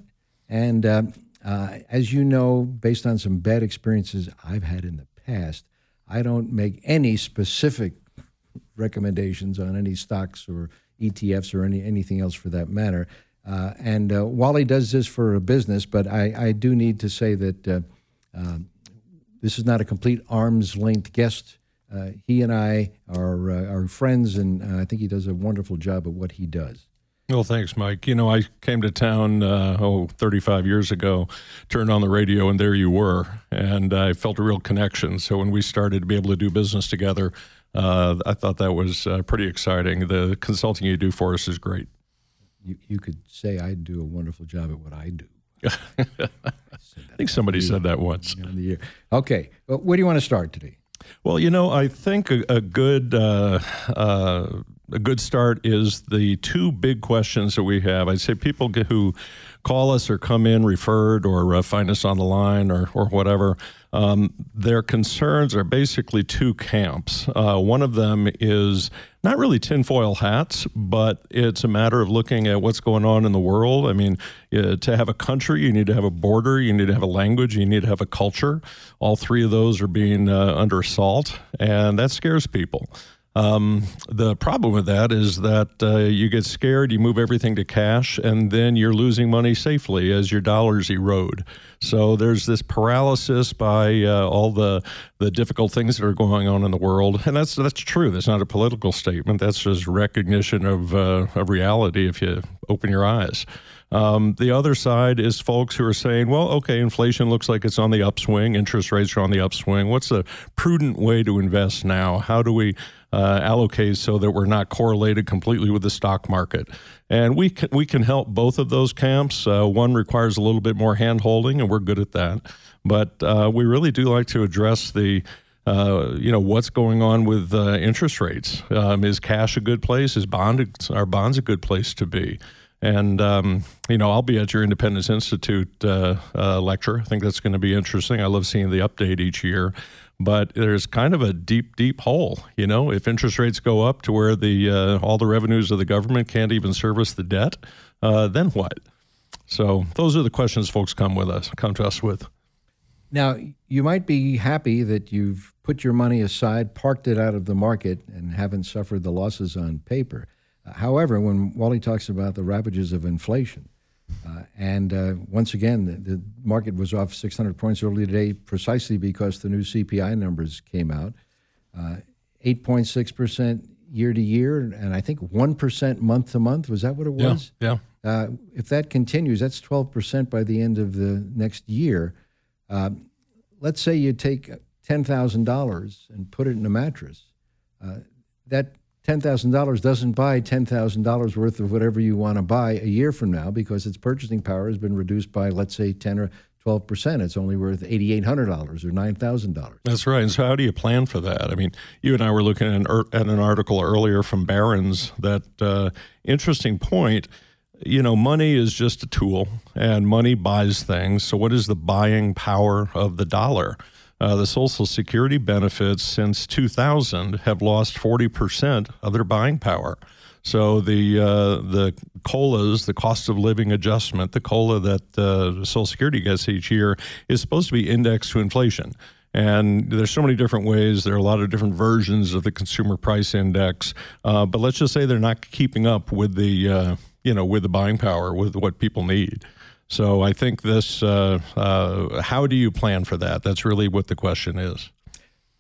and uh, uh, as you know, based on some bad experiences I've had in the past, I don't make any specific recommendations on any stocks or ETFs or any anything else for that matter. Uh, and uh, Wally does this for a business, but I, I do need to say that uh, um, this is not a complete arm's length guest. Uh, he and I are uh, are friends, and I think he does a wonderful job at what he does. Well, thanks, Mike. You know, I came to town, uh, oh, 35 years ago, turned on the radio, and there you were. And I felt a real connection. So when we started to be able to do business together, uh, I thought that was uh, pretty exciting. The consulting you do for us is great. You, you could say I do a wonderful job at what I do. *laughs* I think somebody said that once. On the year. Okay, well, where do you want to start today? Well, you know, I think a, a good uh, uh, a good start is the two big questions that we have. I'd say people who call us or come in referred or uh, find us on the line or or whatever. Um, their concerns are basically two camps. Uh, one of them is not really tinfoil hats, but it's a matter of looking at what's going on in the world. I mean, uh, to have a country, you need to have a border, you need to have a language, you need to have a culture. All three of those are being uh, under assault, and that scares people. Um, the problem with that is that uh, you get scared, you move everything to cash, and then you're losing money safely as your dollars erode. So there's this paralysis by uh, all the the difficult things that are going on in the world, and that's that's true. That's not a political statement. That's just recognition of uh, of reality. If you open your eyes. Um, the other side is folks who are saying, well, okay, inflation looks like it's on the upswing, interest rates are on the upswing. What's a prudent way to invest now? How do we uh, allocate so that we're not correlated completely with the stock market? And we can, we can help both of those camps. Uh, one requires a little bit more hand holding, and we're good at that. But uh, we really do like to address the uh, you know what's going on with uh, interest rates. Um, is cash a good place? Is bond are bonds a good place to be? And um, you know, I'll be at your Independence Institute uh, uh, lecture. I think that's going to be interesting. I love seeing the update each year. But there's kind of a deep, deep hole. You know, if interest rates go up to where the uh, all the revenues of the government can't even service the debt, uh, then what? So those are the questions folks come with us, come to us with. Now, you might be happy that you've put your money aside, parked it out of the market, and haven't suffered the losses on paper. Uh, however, when Wally talks about the ravages of inflation, uh, and uh, once again, the, the market was off 600 points early today precisely because the new CPI numbers came out. Uh, 8.6% year to year, and I think 1% month to month. Was that what it Yeah, was? yeah. Uh, if that continues, that's 12% by the end of the next year. Uh, let's say you take $10,000 and put it in a mattress. Uh, that $10,000 doesn't buy $10,000 worth of whatever you want to buy a year from now because its purchasing power has been reduced by, let's say, 10 or 12%. It's only worth $8,800 or $9,000. That's right. And so, how do you plan for that? I mean, you and I were looking at an, er- at an article earlier from Barron's that uh, interesting point. You know, money is just a tool, and money buys things. So, what is the buying power of the dollar? Uh, the Social Security benefits since 2000 have lost 40% of their buying power. So the uh, the colas, the cost of living adjustment, the cola that uh, Social Security gets each year is supposed to be indexed to inflation. And there's so many different ways. There are a lot of different versions of the consumer price index. Uh, but let's just say they're not keeping up with the uh, you know with the buying power with what people need. So I think this. Uh, uh, how do you plan for that? That's really what the question is.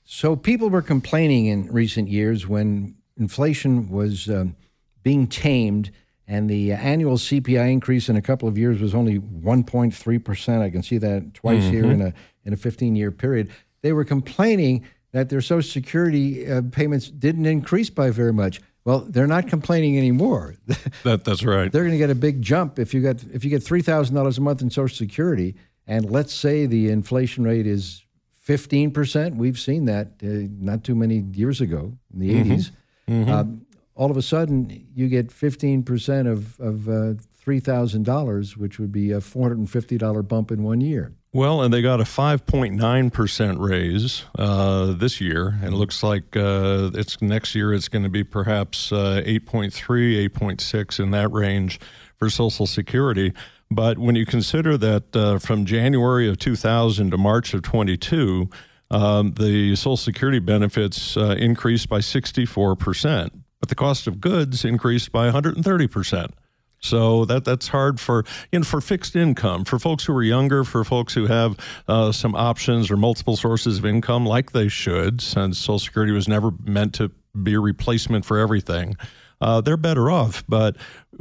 So people were complaining in recent years when inflation was um, being tamed and the annual CPI increase in a couple of years was only 1.3%. I can see that twice here Mhm. in a in a 15-year period. They were complaining that their Social Security uh, payments didn't increase by very much. Well, they're not complaining anymore. *laughs* That that's right. they're going to get a big jump if you got if you get three thousand dollars a month in Social Security, and let's say the inflation rate is fifteen percent. We've seen that uh, not too many years ago in the Mhm. 80s Mhm. Um, all of a sudden, you get fifteen percent of of uh, three thousand dollars, which would be a four hundred and fifty dollar bump in one year. Well, and they got a 5.9% raise uh, this year, and it looks like uh, it's next year it's going to be perhaps uh, 8.3, 8.6 in that range for Social Security. But when you consider that uh, from January of 2000 to March of 22, um, the Social Security benefits uh, increased by 64%, but the cost of goods increased by 130%. So that that's hard for you know for fixed income for folks who are younger, for folks who have uh, some options or multiple sources of income, like they should, since Social Security was never meant to be a replacement for everything. Uh, they're better off, but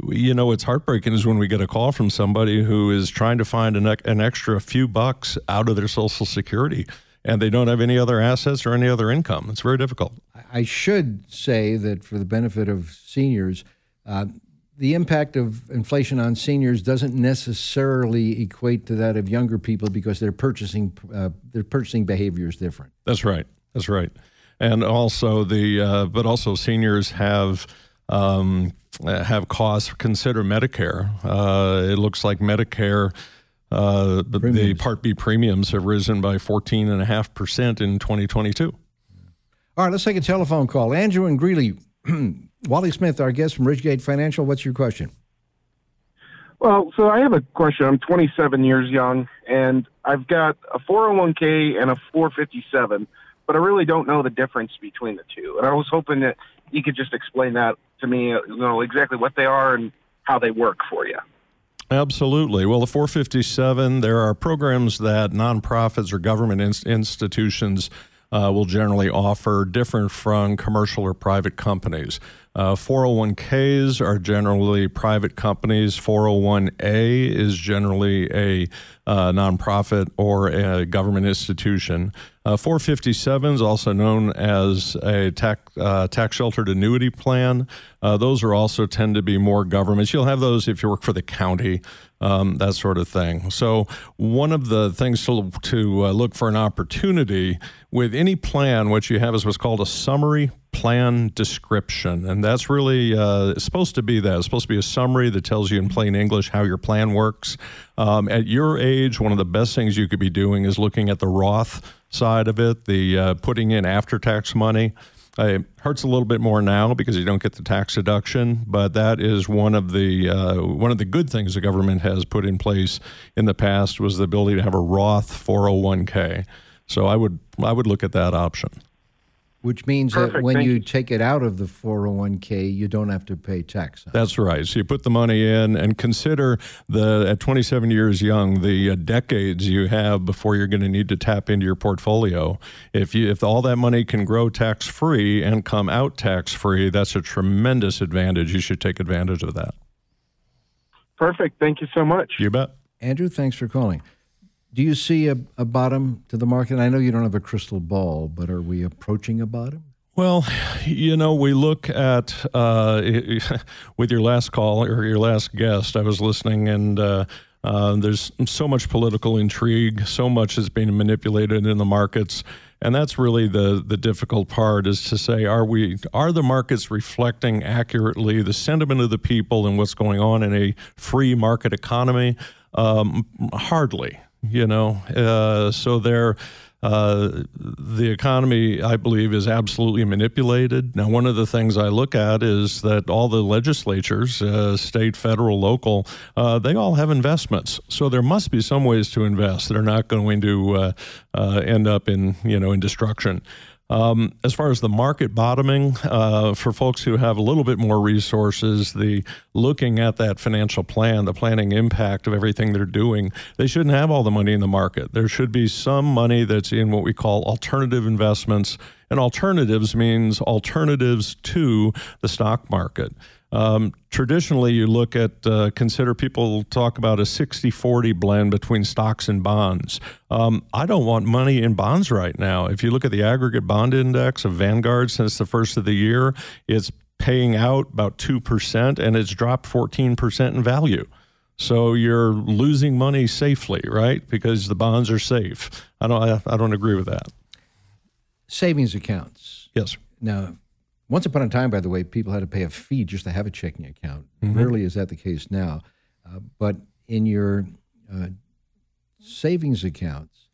you know it's heartbreaking is when we get a call from somebody who is trying to find an, an extra few bucks out of their Social Security, and they don't have any other assets or any other income. It's very difficult. I should say that for the benefit of seniors, uh, the impact of inflation on seniors doesn't necessarily equate to that of younger people because their purchasing uh, their purchasing behavior is different. That's right. That's right. And also the, uh, but also seniors have um, have costs. Consider Medicare. Uh, it looks like Medicare. Uh, the, the Part B premiums have risen by 14.5% in 2022. All right, let's take a telephone call. Andrew and Greeley. *clears throat* Wally Smith, our guest from Ridgegate Financial. What's your question? Well, so I have a question. I'm 27 years young, and I've got a 401k and a 457, but I really don't know the difference between the two. And I was hoping that you could just explain that to me, uh, you know, exactly what they are and how they work for you. Absolutely. Well, the 457, there are programs that nonprofits or government ins- institutions uh, will generally offer different from commercial or private companies. Uh, 401ks are generally private companies. 401a is generally a uh, nonprofit or a government institution. Uh, 457 is also known as a tax, uh, tax sheltered annuity plan. Uh, those are also tend to be more governments. You'll have those if you work for the county, um, that sort of thing. So, one of the things to, to uh, look for an opportunity with any plan, what you have is what's called a summary plan description. And that's really uh, supposed to be that. It's supposed to be a summary that tells you in plain English how your plan works. Um, at your age, one of the best things you could be doing is looking at the Roth side of it, the uh, putting in after tax money. Uh, It hurts a little bit more now because you don't get the tax deduction, but that is one of the uh, one of the good things the government has put in place in the past was the ability to have a Roth 401k. So I would I would look at that option. Which means that when thank you, you. take it out of the 401k, you don't have to pay tax. That's right. So you put the money in and consider the at 27 years young the uh, decades you have before you're going to need to tap into your portfolio. If you if all that money can grow tax free and come out tax free, that's a tremendous advantage. You should take advantage of that. Perfect. Thank you so much. You bet. Andrew, thanks for calling. Do you see a, a bottom to the market? I know you don't have a crystal ball, but are we approaching a bottom? Well, you know, we look at uh, *laughs* with your last call or your last guest. I was listening, and uh, uh, there's so much political intrigue, so much is being manipulated in the markets, and that's really the the difficult part. Is to say, are we are the markets reflecting accurately the sentiment of the people and what's going on in a free market economy? Um, hardly, you know. Uh, so they're uh, the economy, I believe, is absolutely manipulated. Now, one of the things I look at is that all the legislatures, uh, state, federal, local, uh, they all have investments. So there must be some ways to invest that are not going to uh, uh, end up in, you know, in destruction. Um, as far as the market bottoming, uh, for folks who have a little bit more resources, the looking at that financial plan, the planning impact of everything they're doing, they shouldn't have all the money in the market. There should be some money that's in what we call alternative investments. And alternatives means alternatives to the stock market. Um, traditionally, you look at, uh, consider people talk about a 60 40 blend between stocks and bonds. Um, I don't want money in bonds right now. If you look at the aggregate bond index of Vanguard since the first of the year, it's paying out about 2%, and it's dropped 14% in value. So you're losing money safely, right? Because the bonds are safe. I don't. I, I don't agree with that. Savings accounts. Yes. Now, once upon a time, by the way, people had to pay a fee just to have a checking account. Mhm. Rarely is that the case now. Uh, but in your uh, savings accounts,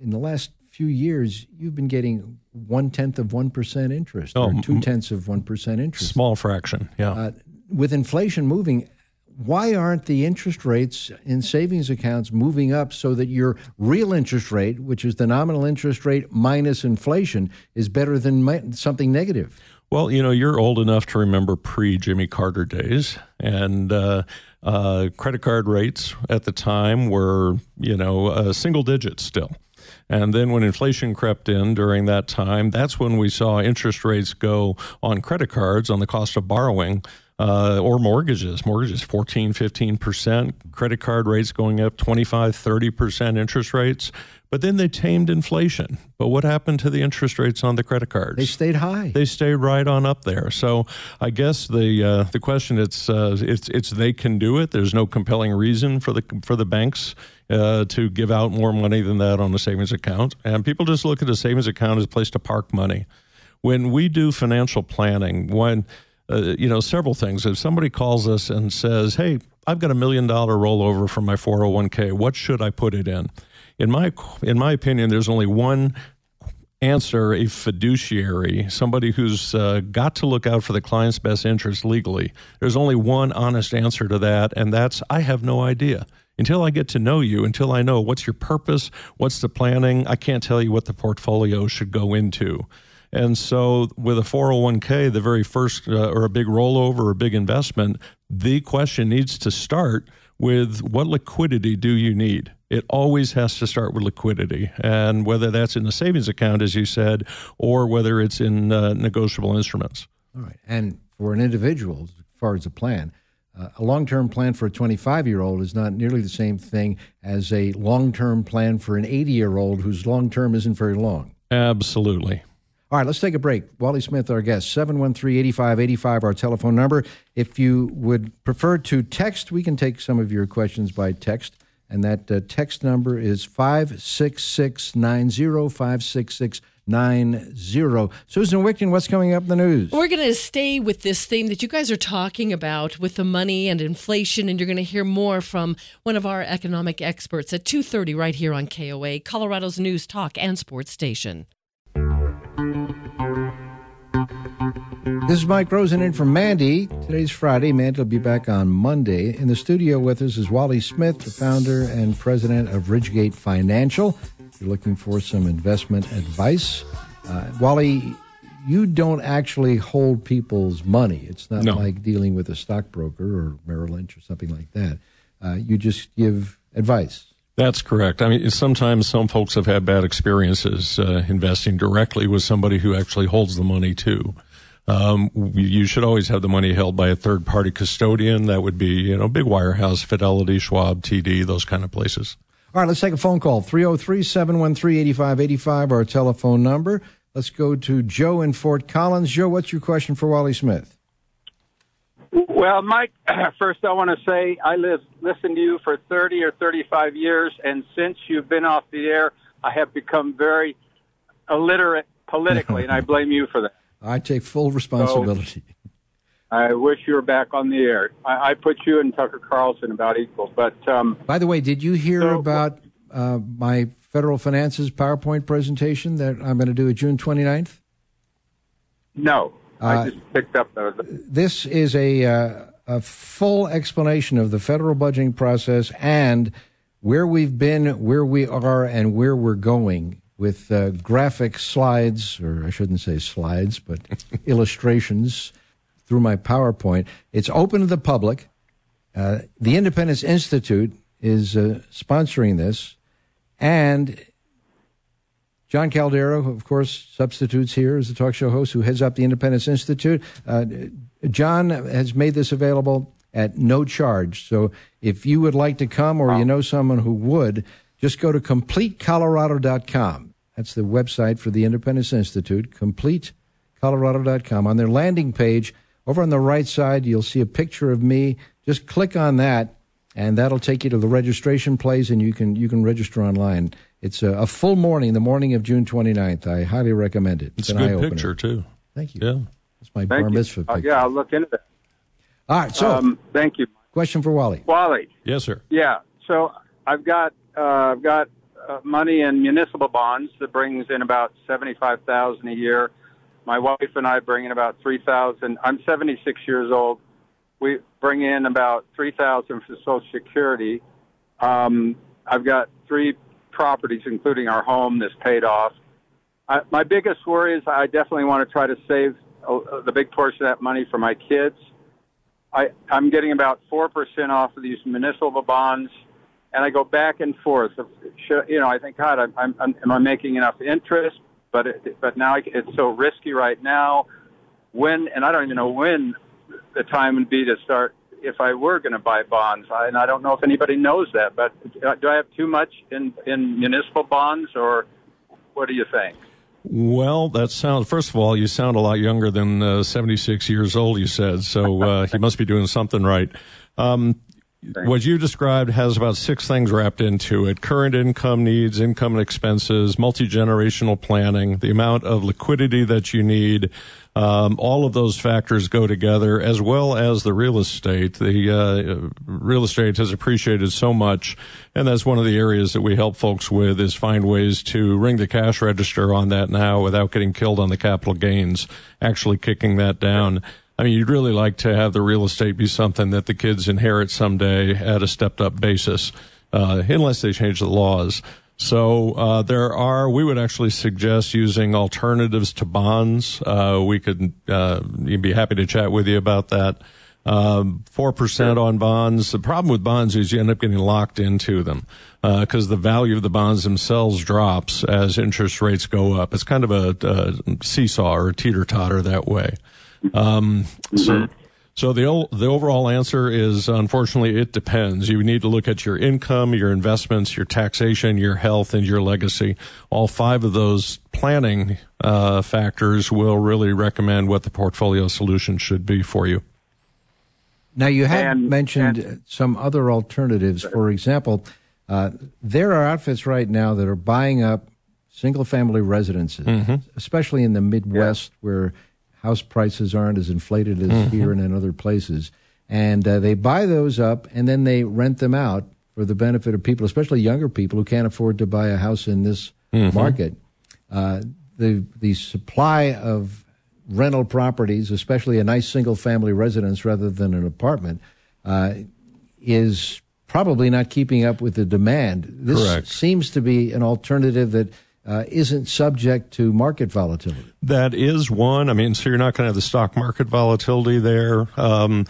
in the last few years, you've been getting one tenth of one percent interest Oh, or two tenths of one percent interest. Small fraction. Yeah. Uh, with inflation moving, why aren't the interest rates in savings accounts moving up so that your real interest rate, which is the nominal interest rate minus inflation, is better than something negative? Well, you know, you're old enough to remember pre Jimmy Carter days, and uh, uh, credit card rates at the time were, you know, uh, single digits still. And then when inflation crept in during that time, that's when we saw interest rates go on credit cards on the cost of borrowing. Uh, or mortgages, mortgages 14, 15%, credit card rates going up 25, 30% interest rates. But then they tamed inflation. But what happened to the interest rates on the credit cards? They stayed high. They stayed right on up there. So I guess the uh, the question it's uh, it's it's they can do it. There's no compelling reason for the for the banks uh, to give out more money than that on a savings account, and people just look at a savings account as a place to park money. When we do financial planning, when uh, you know several things. If somebody calls us and says, "Hey, I've got a million dollar rollover from my 401k. What should I put it in?" In my in my opinion, there's only one answer a fiduciary, somebody who's uh, got to look out for the client's best interest legally. There's only one honest answer to that, and that's I have no idea. Until I get to know you, until I know what's your purpose, what's the planning, I can't tell you what the portfolio should go into. And so, with a 401k, the very first, uh, or a big rollover or a big investment, the question needs to start with what liquidity do you need? It always has to start with liquidity. And whether that's in the savings account, as you said, or whether it's in uh, negotiable instruments. All right. And for an individual, as far as a plan, uh, a long term plan for a 25 year old is not nearly the same thing as a long term plan for an 80 year old whose long term isn't very long. Absolutely. All right, let's take a break. Wally Smith, our guest, 713 8585, our telephone number. If you would prefer to text, we can take some of your questions by text. And that uh, text number is 56690, 56690. Susan Wickton, what's coming up in the news? We're going to stay with this theme that you guys are talking about with the money and inflation, and you're going to hear more from one of our economic experts at 2.30 right here on KOA, Colorado's news, talk, and sports station. This is Mike Rosen in from Mandy. Today's Friday. Mandy will be back on Monday. In the studio with us is Wally Smith, the founder and president of Ridgegate Financial. If you're looking for some investment advice, uh, Wally, you don't actually hold people's money. It's not No. like dealing with a stockbroker or Merrill Lynch or something like that. Uh, you just give advice. That's correct. I mean, sometimes some folks have had bad experiences uh, investing directly with somebody who actually holds the money too. Um, you should always have the money held by a third party custodian. That would be, you know, big wirehouse, Fidelity, Schwab, TD, those kind of places. All right, let's take a phone call 303 713 8585, our telephone number. Let's go to Joe in Fort Collins. Joe, what's your question for Wally Smith? Well, Mike, *clears throat* first I want to say I live, listened to you for 30 or 35 years, and since you've been off the air, I have become very illiterate politically, and I *laughs* blame you for that. I take full responsibility. I wish you were back on the air. I, I put you and Tucker Carlson about equal, but um, By the way, did you hear about uh, my federal finances PowerPoint presentation that I'm going to do at June 29th? no, Uh, I just picked up those. This is a, uh, a full explanation of the federal budgeting process and where we've been, where we are, and where we're going with uh, graphic slides, or I shouldn't say slides, but *laughs* illustrations through my PowerPoint. It's open to the public. Uh, the Independence Institute is uh, sponsoring this, and Jon Caldara, of course, substitutes here as the talk show host who heads up the Independence Institute. Uh, Jon has made this available at no charge. So if you would like to come or you know someone who would, just go to completecolorado.com. That's the website for the Independence Institute, completecolorado.com. On their landing page, over on the right side, you'll see a picture of me. Just click on that, and that'll take you to the registration place, and you can you can register online. It's a, a full morning, the morning of June 29th. I highly recommend it. It's, an a good eye-opener. picture too. Thank you. Yeah. It's my Thank bar you. mitzvah Uh, picture. yeah, I'll look into that. All right, so Um, thank you, question for Wally. Wally. Yes, sir. Yeah. So I've got uh, I've got uh, money in municipal bonds that brings in about seventy five thousand a year. My wife and I bring in about three thousand. I'm seventy six years old. We bring in about three thousand for Social Security. Um, I've got three properties, including our home, that's paid off. I, my biggest worry is I definitely want to try to save uh, the big portion of that money for my kids. I, I'm getting about four percent off of these municipal bonds, and I go back and forth. You know, I think, God, I'm, I'm, I'm, am I making enough interest? But it, but now it's so risky right now. When and I don't even know when the time would be to start. If I were going to buy bonds, I, and I don't know if anybody knows that. But uh, do I have too much in in municipal bonds, or what do you think? Well, that sounds. First of all, you sound a lot younger than uh, 76 years old. You said so. Uh, you must be doing something right. Um, what you described has about six things wrapped into it: current income needs, income and expenses, multi generational planning, the amount of liquidity that you need. Um, all of those factors go together, as well as the real estate. The uh, real estate has appreciated so much, and that's one of the areas that we help folks with is find ways to ring the cash register on that now without getting killed on the capital gains. Actually, kicking that down. I mean, you'd really like to have the real estate be something that the kids inherit someday at a stepped up basis, uh, unless they change the laws. So uh, there are. We would actually suggest using alternatives to bonds. Uh, we could uh, you'd be happy to chat with you about that. Four percent on bonds. The problem with bonds is you end up getting locked into them because the value of the bonds themselves drops as interest rates go up. It's kind of a, a seesaw or a teeter totter that way. Um, so, so the o- the overall answer is unfortunately it depends. You need to look at your income, your investments, your taxation, your health, and your legacy. All five of those planning uh, factors will really recommend what the portfolio solution should be for you. Now, you have mentioned some other alternatives. For example, uh, there are outfits right now that are buying up single family residences, especially in the Midwest where house prices aren't as inflated as Mhm. here and in other places. And uh, they buy those up and then they rent them out for the benefit of people, especially younger people who can't afford to buy a house in this Mhm. market. Uh, the the supply of rental properties, especially a nice single family residence rather than an apartment, uh, is probably not keeping up with the demand. This Correct. seems to be an alternative that uh, isn't subject to market volatility. That is one. I mean, so you're not going to have the stock market volatility there. Um,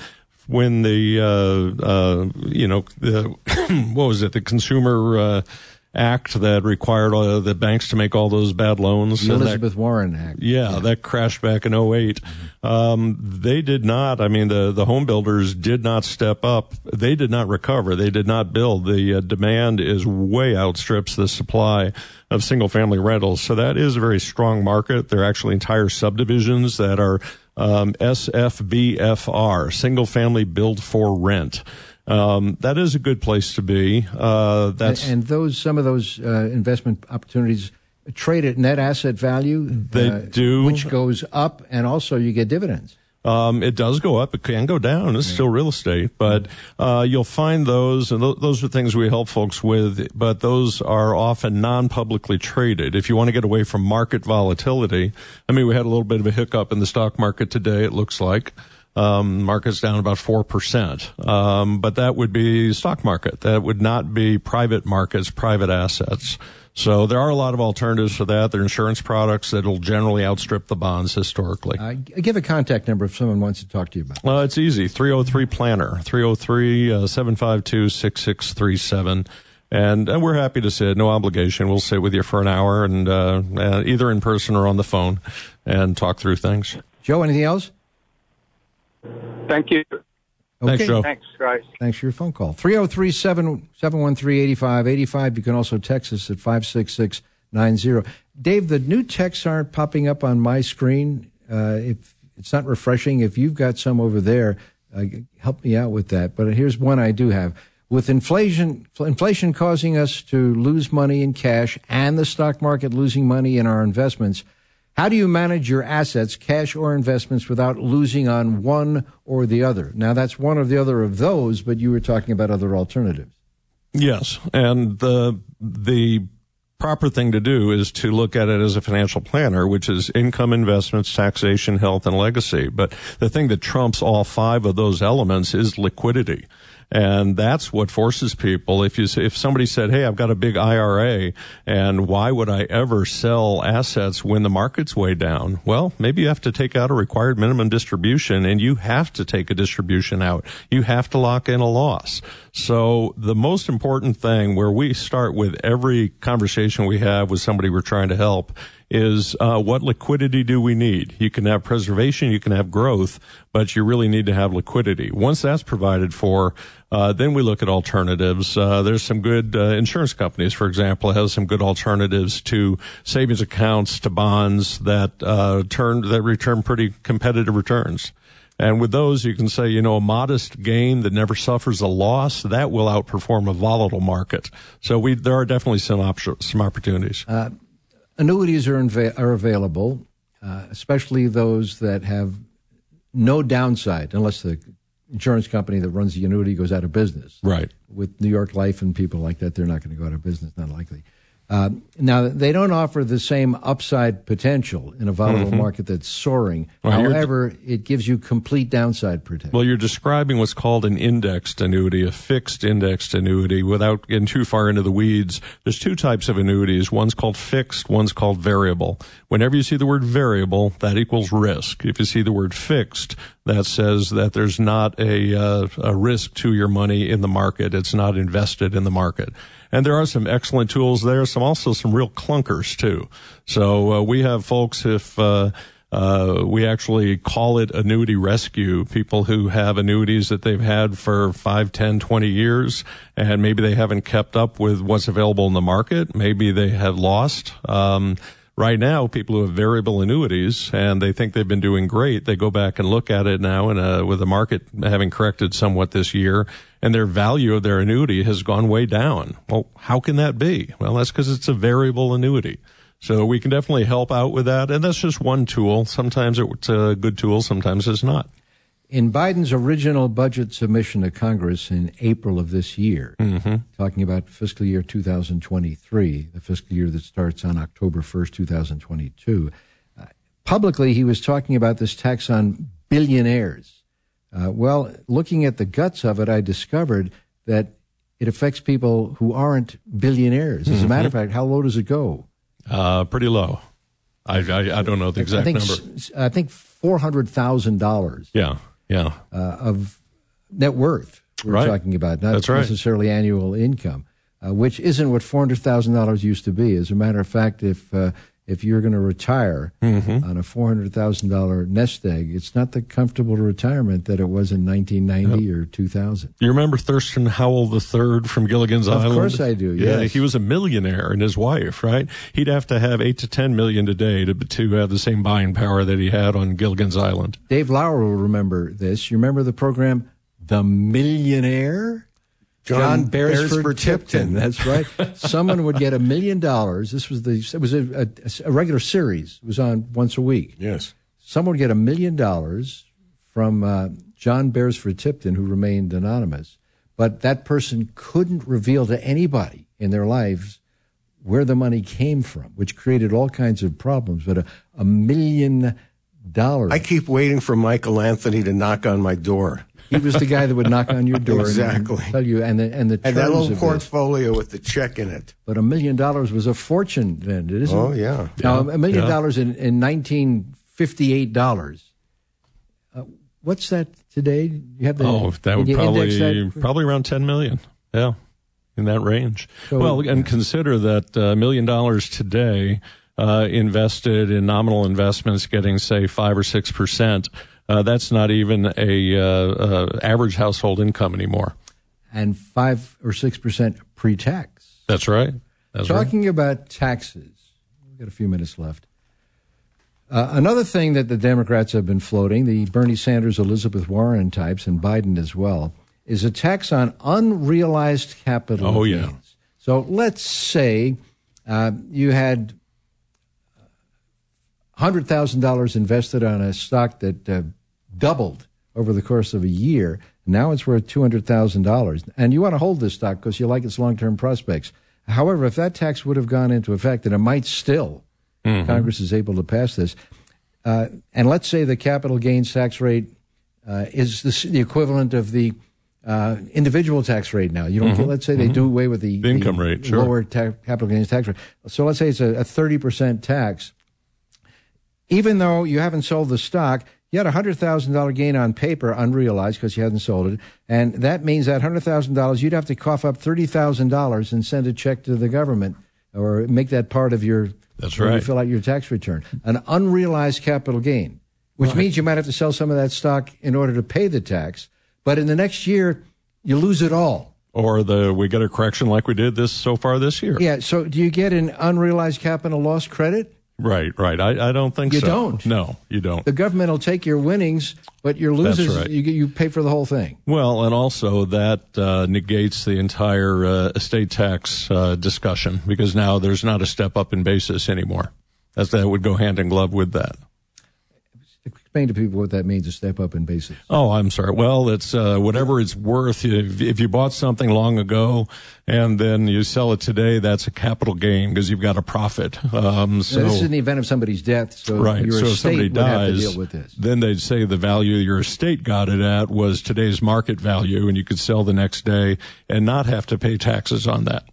when the, uh, uh, you know, the, *coughs* what was it, the Consumer uh, Act that required uh, the banks to make all those bad loans? The and that- Elizabeth Warren Act. yeah, that crashed back in 8 Um, they did not. I mean, the, the home builders did not step up. They did not recover. They did not build. The uh, demand is way outstrips the supply of single family rentals. So that is a very strong market. There are actually entire subdivisions that are um, SFBFR, single family build for rent. Um, that is a good place to be. Uh, that's and, and those some of those uh, investment opportunities trade at net asset value. They uh, do. which goes up, and also you get dividends. Um, it does go up. It can go down. It's still real estate, but uh, you'll find those, and th- those are things we help folks with. But those are often non-publicly traded. If you want to get away from market volatility, I mean, we had a little bit of a hiccup in the stock market today. It looks like um, market's down about four percent, um, but that would be stock market. That would not be private markets, private assets. So there are a lot of alternatives for that. There are insurance products that'll generally outstrip the bonds historically. Uh, give a contact number if someone wants to talk to you about. it. Uh, it's easy. 303 Planner, 303 uh, 752 6637. And, and we're happy to sit, no obligation. We'll sit with you for an hour and uh, uh, either in person or on the phone and talk through things. Joe, anything else? Thank you. Thanks, Joe. Thanks, guys. Thanks for your phone call. 303 713 8585. You can also text us at 56690. Dave, the new texts aren't popping up on my screen. Uh, if it's not refreshing, if you've got some over there, uh, help me out with that. But here's one I do have. With inflation, inflation causing us to lose money in cash and the stock market losing money in our investments, how do you manage your assets, cash or investments, without losing on one or the other? Now, that's one or the other of those, but you were talking about other alternatives. Yes, and the the proper thing to do is to look at it as a financial planner, which is income, investments, taxation, health, and legacy. But the thing that trumps all five of those elements is liquidity. And that's what forces people. If you, if somebody said, Hey, I've got a big IRA and why would I ever sell assets when the market's way down? Well, maybe you have to take out a required minimum distribution and you have to take a distribution out. You have to lock in a loss. So the most important thing where we start with every conversation we have with somebody we're trying to help is uh, what liquidity do we need? You can have preservation, you can have growth, but you really need to have liquidity. Once that's provided for, uh, then we look at alternatives. Uh, there's some good uh, insurance companies, for example, has some good alternatives to savings accounts, to bonds that uh, turn that return pretty competitive returns. And with those, you can say, you know, a modest gain that never suffers a loss that will outperform a volatile market. So we there are definitely some op- some opportunities. Uh, annuities are, inva- are available, uh, especially those that have no downside, unless the insurance company that runs the annuity goes out of business. Right. With New York Life and people like that, they're not going to go out of business, not likely. Uh, now, they don't offer the same upside potential in a volatile Mhm. market that's soaring. Well, However, it gives you complete downside protection. Well, you're describing what's called an indexed annuity, a fixed indexed annuity. Without getting too far into the weeds, there's two types of annuities. One's called fixed, one's called variable. Whenever you see the word variable, that equals risk. If you see the word fixed, that says that there's not a, uh, a risk to your money in the market. It's not invested in the market. And there are some excellent tools there, some also some real clunkers too. So uh, we have folks if uh, uh, we actually call it annuity rescue. People who have annuities that they've had for 5, 10, 20 years, and maybe they haven't kept up with what's available in the market. Maybe they have lost. Um, right now, people who have variable annuities and they think they've been doing great, they go back and look at it now, and with the market having corrected somewhat this year, and their value of their annuity has gone way down. Well, how can that be? Well, that's because it's a variable annuity. So we can definitely help out with that. And that's just one tool. Sometimes it's a good tool, sometimes it's not. In Biden's original budget submission to Congress in April of this year, talking about fiscal year 2023, the fiscal year that starts on October 1st, 2022, uh, publicly he was talking about this tax on billionaires. Uh, well, looking at the guts of it, I discovered that it affects people who aren't billionaires. As a matter of fact, how low does it go? Uh, pretty low. I, I, I don't know the exact I think, number. I think four hundred thousand dollars. Yeah, yeah. Uh, of net worth. We're Right. talking about not That's right. necessarily annual income, uh, which isn't what four hundred thousand dollars used to be. As a matter of fact, if uh, if you're going to retire Mm-hmm. on a four hundred thousand dollar nest egg, it's not the comfortable retirement that it was in nineteen ninety or two thousand. You remember Thurston Howell III from Gilligan's Of Island? Of course I do, Yeah, he was a millionaire and his wife, right? He'd have to have eight to ten million today to to have the same buying power that he had on Gilligan's Island. Dave Lauer will remember this. You remember the program, The Millionaire? John Beresford, Beresford Tipton. Tipton. That's right. *laughs* Someone would get a million dollars. This was the it was a, a, a regular series. It was on once a week. Yes. Someone would get a million dollars from uh, John Beresford Tipton, who remained anonymous, but that person couldn't reveal to anybody in their lives where the money came from, which created all kinds of problems. But a, a million dollars. I keep waiting for Michael Anthony to knock on my door. He was the guy that would knock on your door Exactly. and tell you, and the and the And that little of it. portfolio with the check in it. But a million dollars was a fortune then, isn't it? Oh, yeah. Now a million dollars in in nineteen fifty eight dollars. Uh, what's that today? You have the oh, that would probably that? probably around ten million. Yeah. in that range. So- well, and consider that a million dollars today uh, invested in nominal investments getting, say, five or six percent. Uh, that's not even a uh, uh, average household income anymore. And five or six percent pre-tax. That's right. That's right. Talking about taxes, we've got a few minutes left. Uh, another thing that the Democrats have been floating, the Bernie Sanders, Elizabeth Warren types, and Biden as well, is a tax on unrealized capital Oh, gains. yeah. So let's say uh, you had $100,000 invested on a stock that uh, doubled over the course of a year. Now it's worth $200,000. And you want to hold this stock because you like its long term prospects. However, if that tax would have gone into effect, and it might still, Mm-hmm. Congress is able to pass this, uh, and let's say the capital gains tax rate uh, is the, the equivalent of the uh, individual tax rate now. You don't. Mhm. Let's say they Mhm. do away with the, The income rate, sure. lower ta- capital gains tax rate. So let's say it's a thirty percent tax. Even though you haven't sold the stock, you had a hundred thousand dollar gain on paper, unrealized because you hadn't sold it, and that means that hundred thousand dollars you'd have to cough up thirty thousand dollars and send a check to the government or make that part of your. That's when You right. fill out your tax return. An unrealized capital gain, which means you might have to sell some of that stock in order to pay the tax. But in the next year, you lose it all. Or the we get a correction like we did this so far this year. Yeah. So do you get an unrealized capital loss credit? Right, right. I, I don't think so. You so. don't. No, you don't. The government will take your winnings, but your losers, right. you, you pay for the whole thing. Well, and also that uh, negates the entire uh, estate tax uh, discussion because now there's not a step up in basis anymore. As that would go hand in glove with that. Explain to people what that means to step up in basis. Oh, I'm sorry. Well, it's uh, whatever it's worth. If, if you bought something long ago and then you sell it today, that's a capital gain because you've got a profit. Um, so Now, this is in the event of somebody's death, so right. your so if somebody would have to dies, deal with this. then they'd say the value your estate got it at was today's market value, and you could sell the next day and not have to pay taxes on that.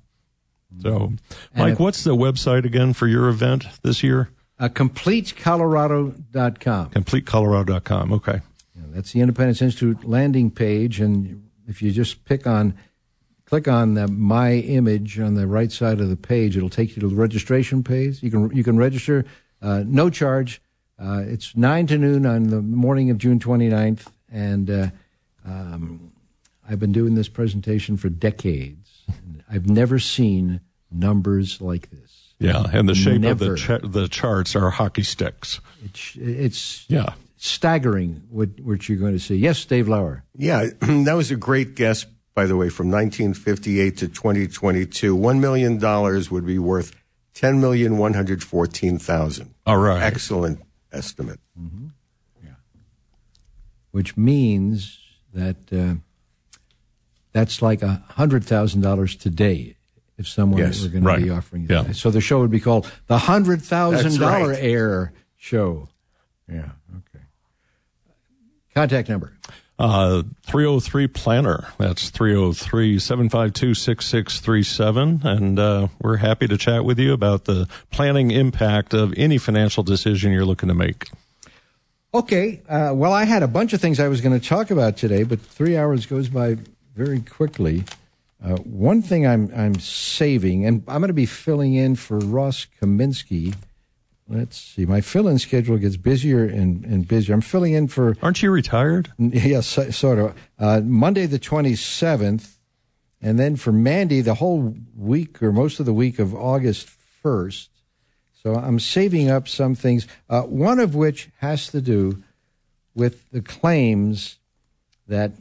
So, Mike, if- what's the website again for your event this year? Uh, CompleteColorado.com. CompleteColorado.com. Okay. Yeah, that's the Independence Institute landing page, and if you just pick on, click on the my image on the right side of the page, it'll take you to the registration page. You can you can register, uh, no charge. Uh, it's nine to noon on the morning of June 29th, and uh, um, I've been doing this presentation for decades. I've never seen numbers like this. Yeah, and the shape of the cha- the charts are hockey sticks. It's, it's Yeah. staggering what, what you're going to see. Yes, Dave Lauer. Yeah, *clears throat* that was a great guess, by the way, from 1958 to 2022. $1 million would be worth 10,114,000. All right. Excellent estimate. Yeah, which means that uh, that's like a hundred thousand dollars today if someone Yes, were going to be offering it. Yeah. So the show would be called the hundred thousand dollar right. air show. Yeah. Okay. Contact number. Uh, 303 Planner. That's 303 752 6637. And uh, we're happy to chat with you about the planning impact of any financial decision you're looking to make. Okay. Uh, well, I had a bunch of things I was going to talk about today, but three hours goes by very quickly. Uh, one thing I'm I'm saving, and I'm going to be filling in for Ross Kaminsky. Let's see. My fill-in schedule gets busier and, and busier. I'm filling in for. Aren't you retired? Yes, so- sort of. Uh, Monday the 27th, and then for Mandy the whole week or most of the week of August 1st. So I'm saving up some things. Uh, one of which has to do with the claims that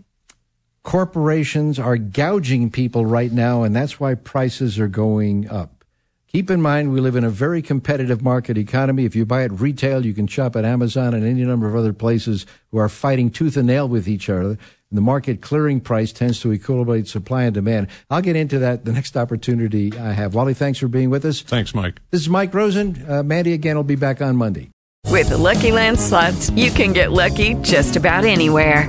corporations are gouging people right now, and that's why prices are going up. Keep in mind, we live in a very competitive market economy. If you buy at retail, you can shop at Amazon and any number of other places who are fighting tooth and nail with each other. And the market clearing price tends to equilibrate supply and demand. I'll get into that the next opportunity I have. Wally, thanks for being with us. Thanks, Mike. This is Mike Rosen. Uh, Mandy again will be back on Monday. With the Lucky Land slots, you can get lucky just about anywhere.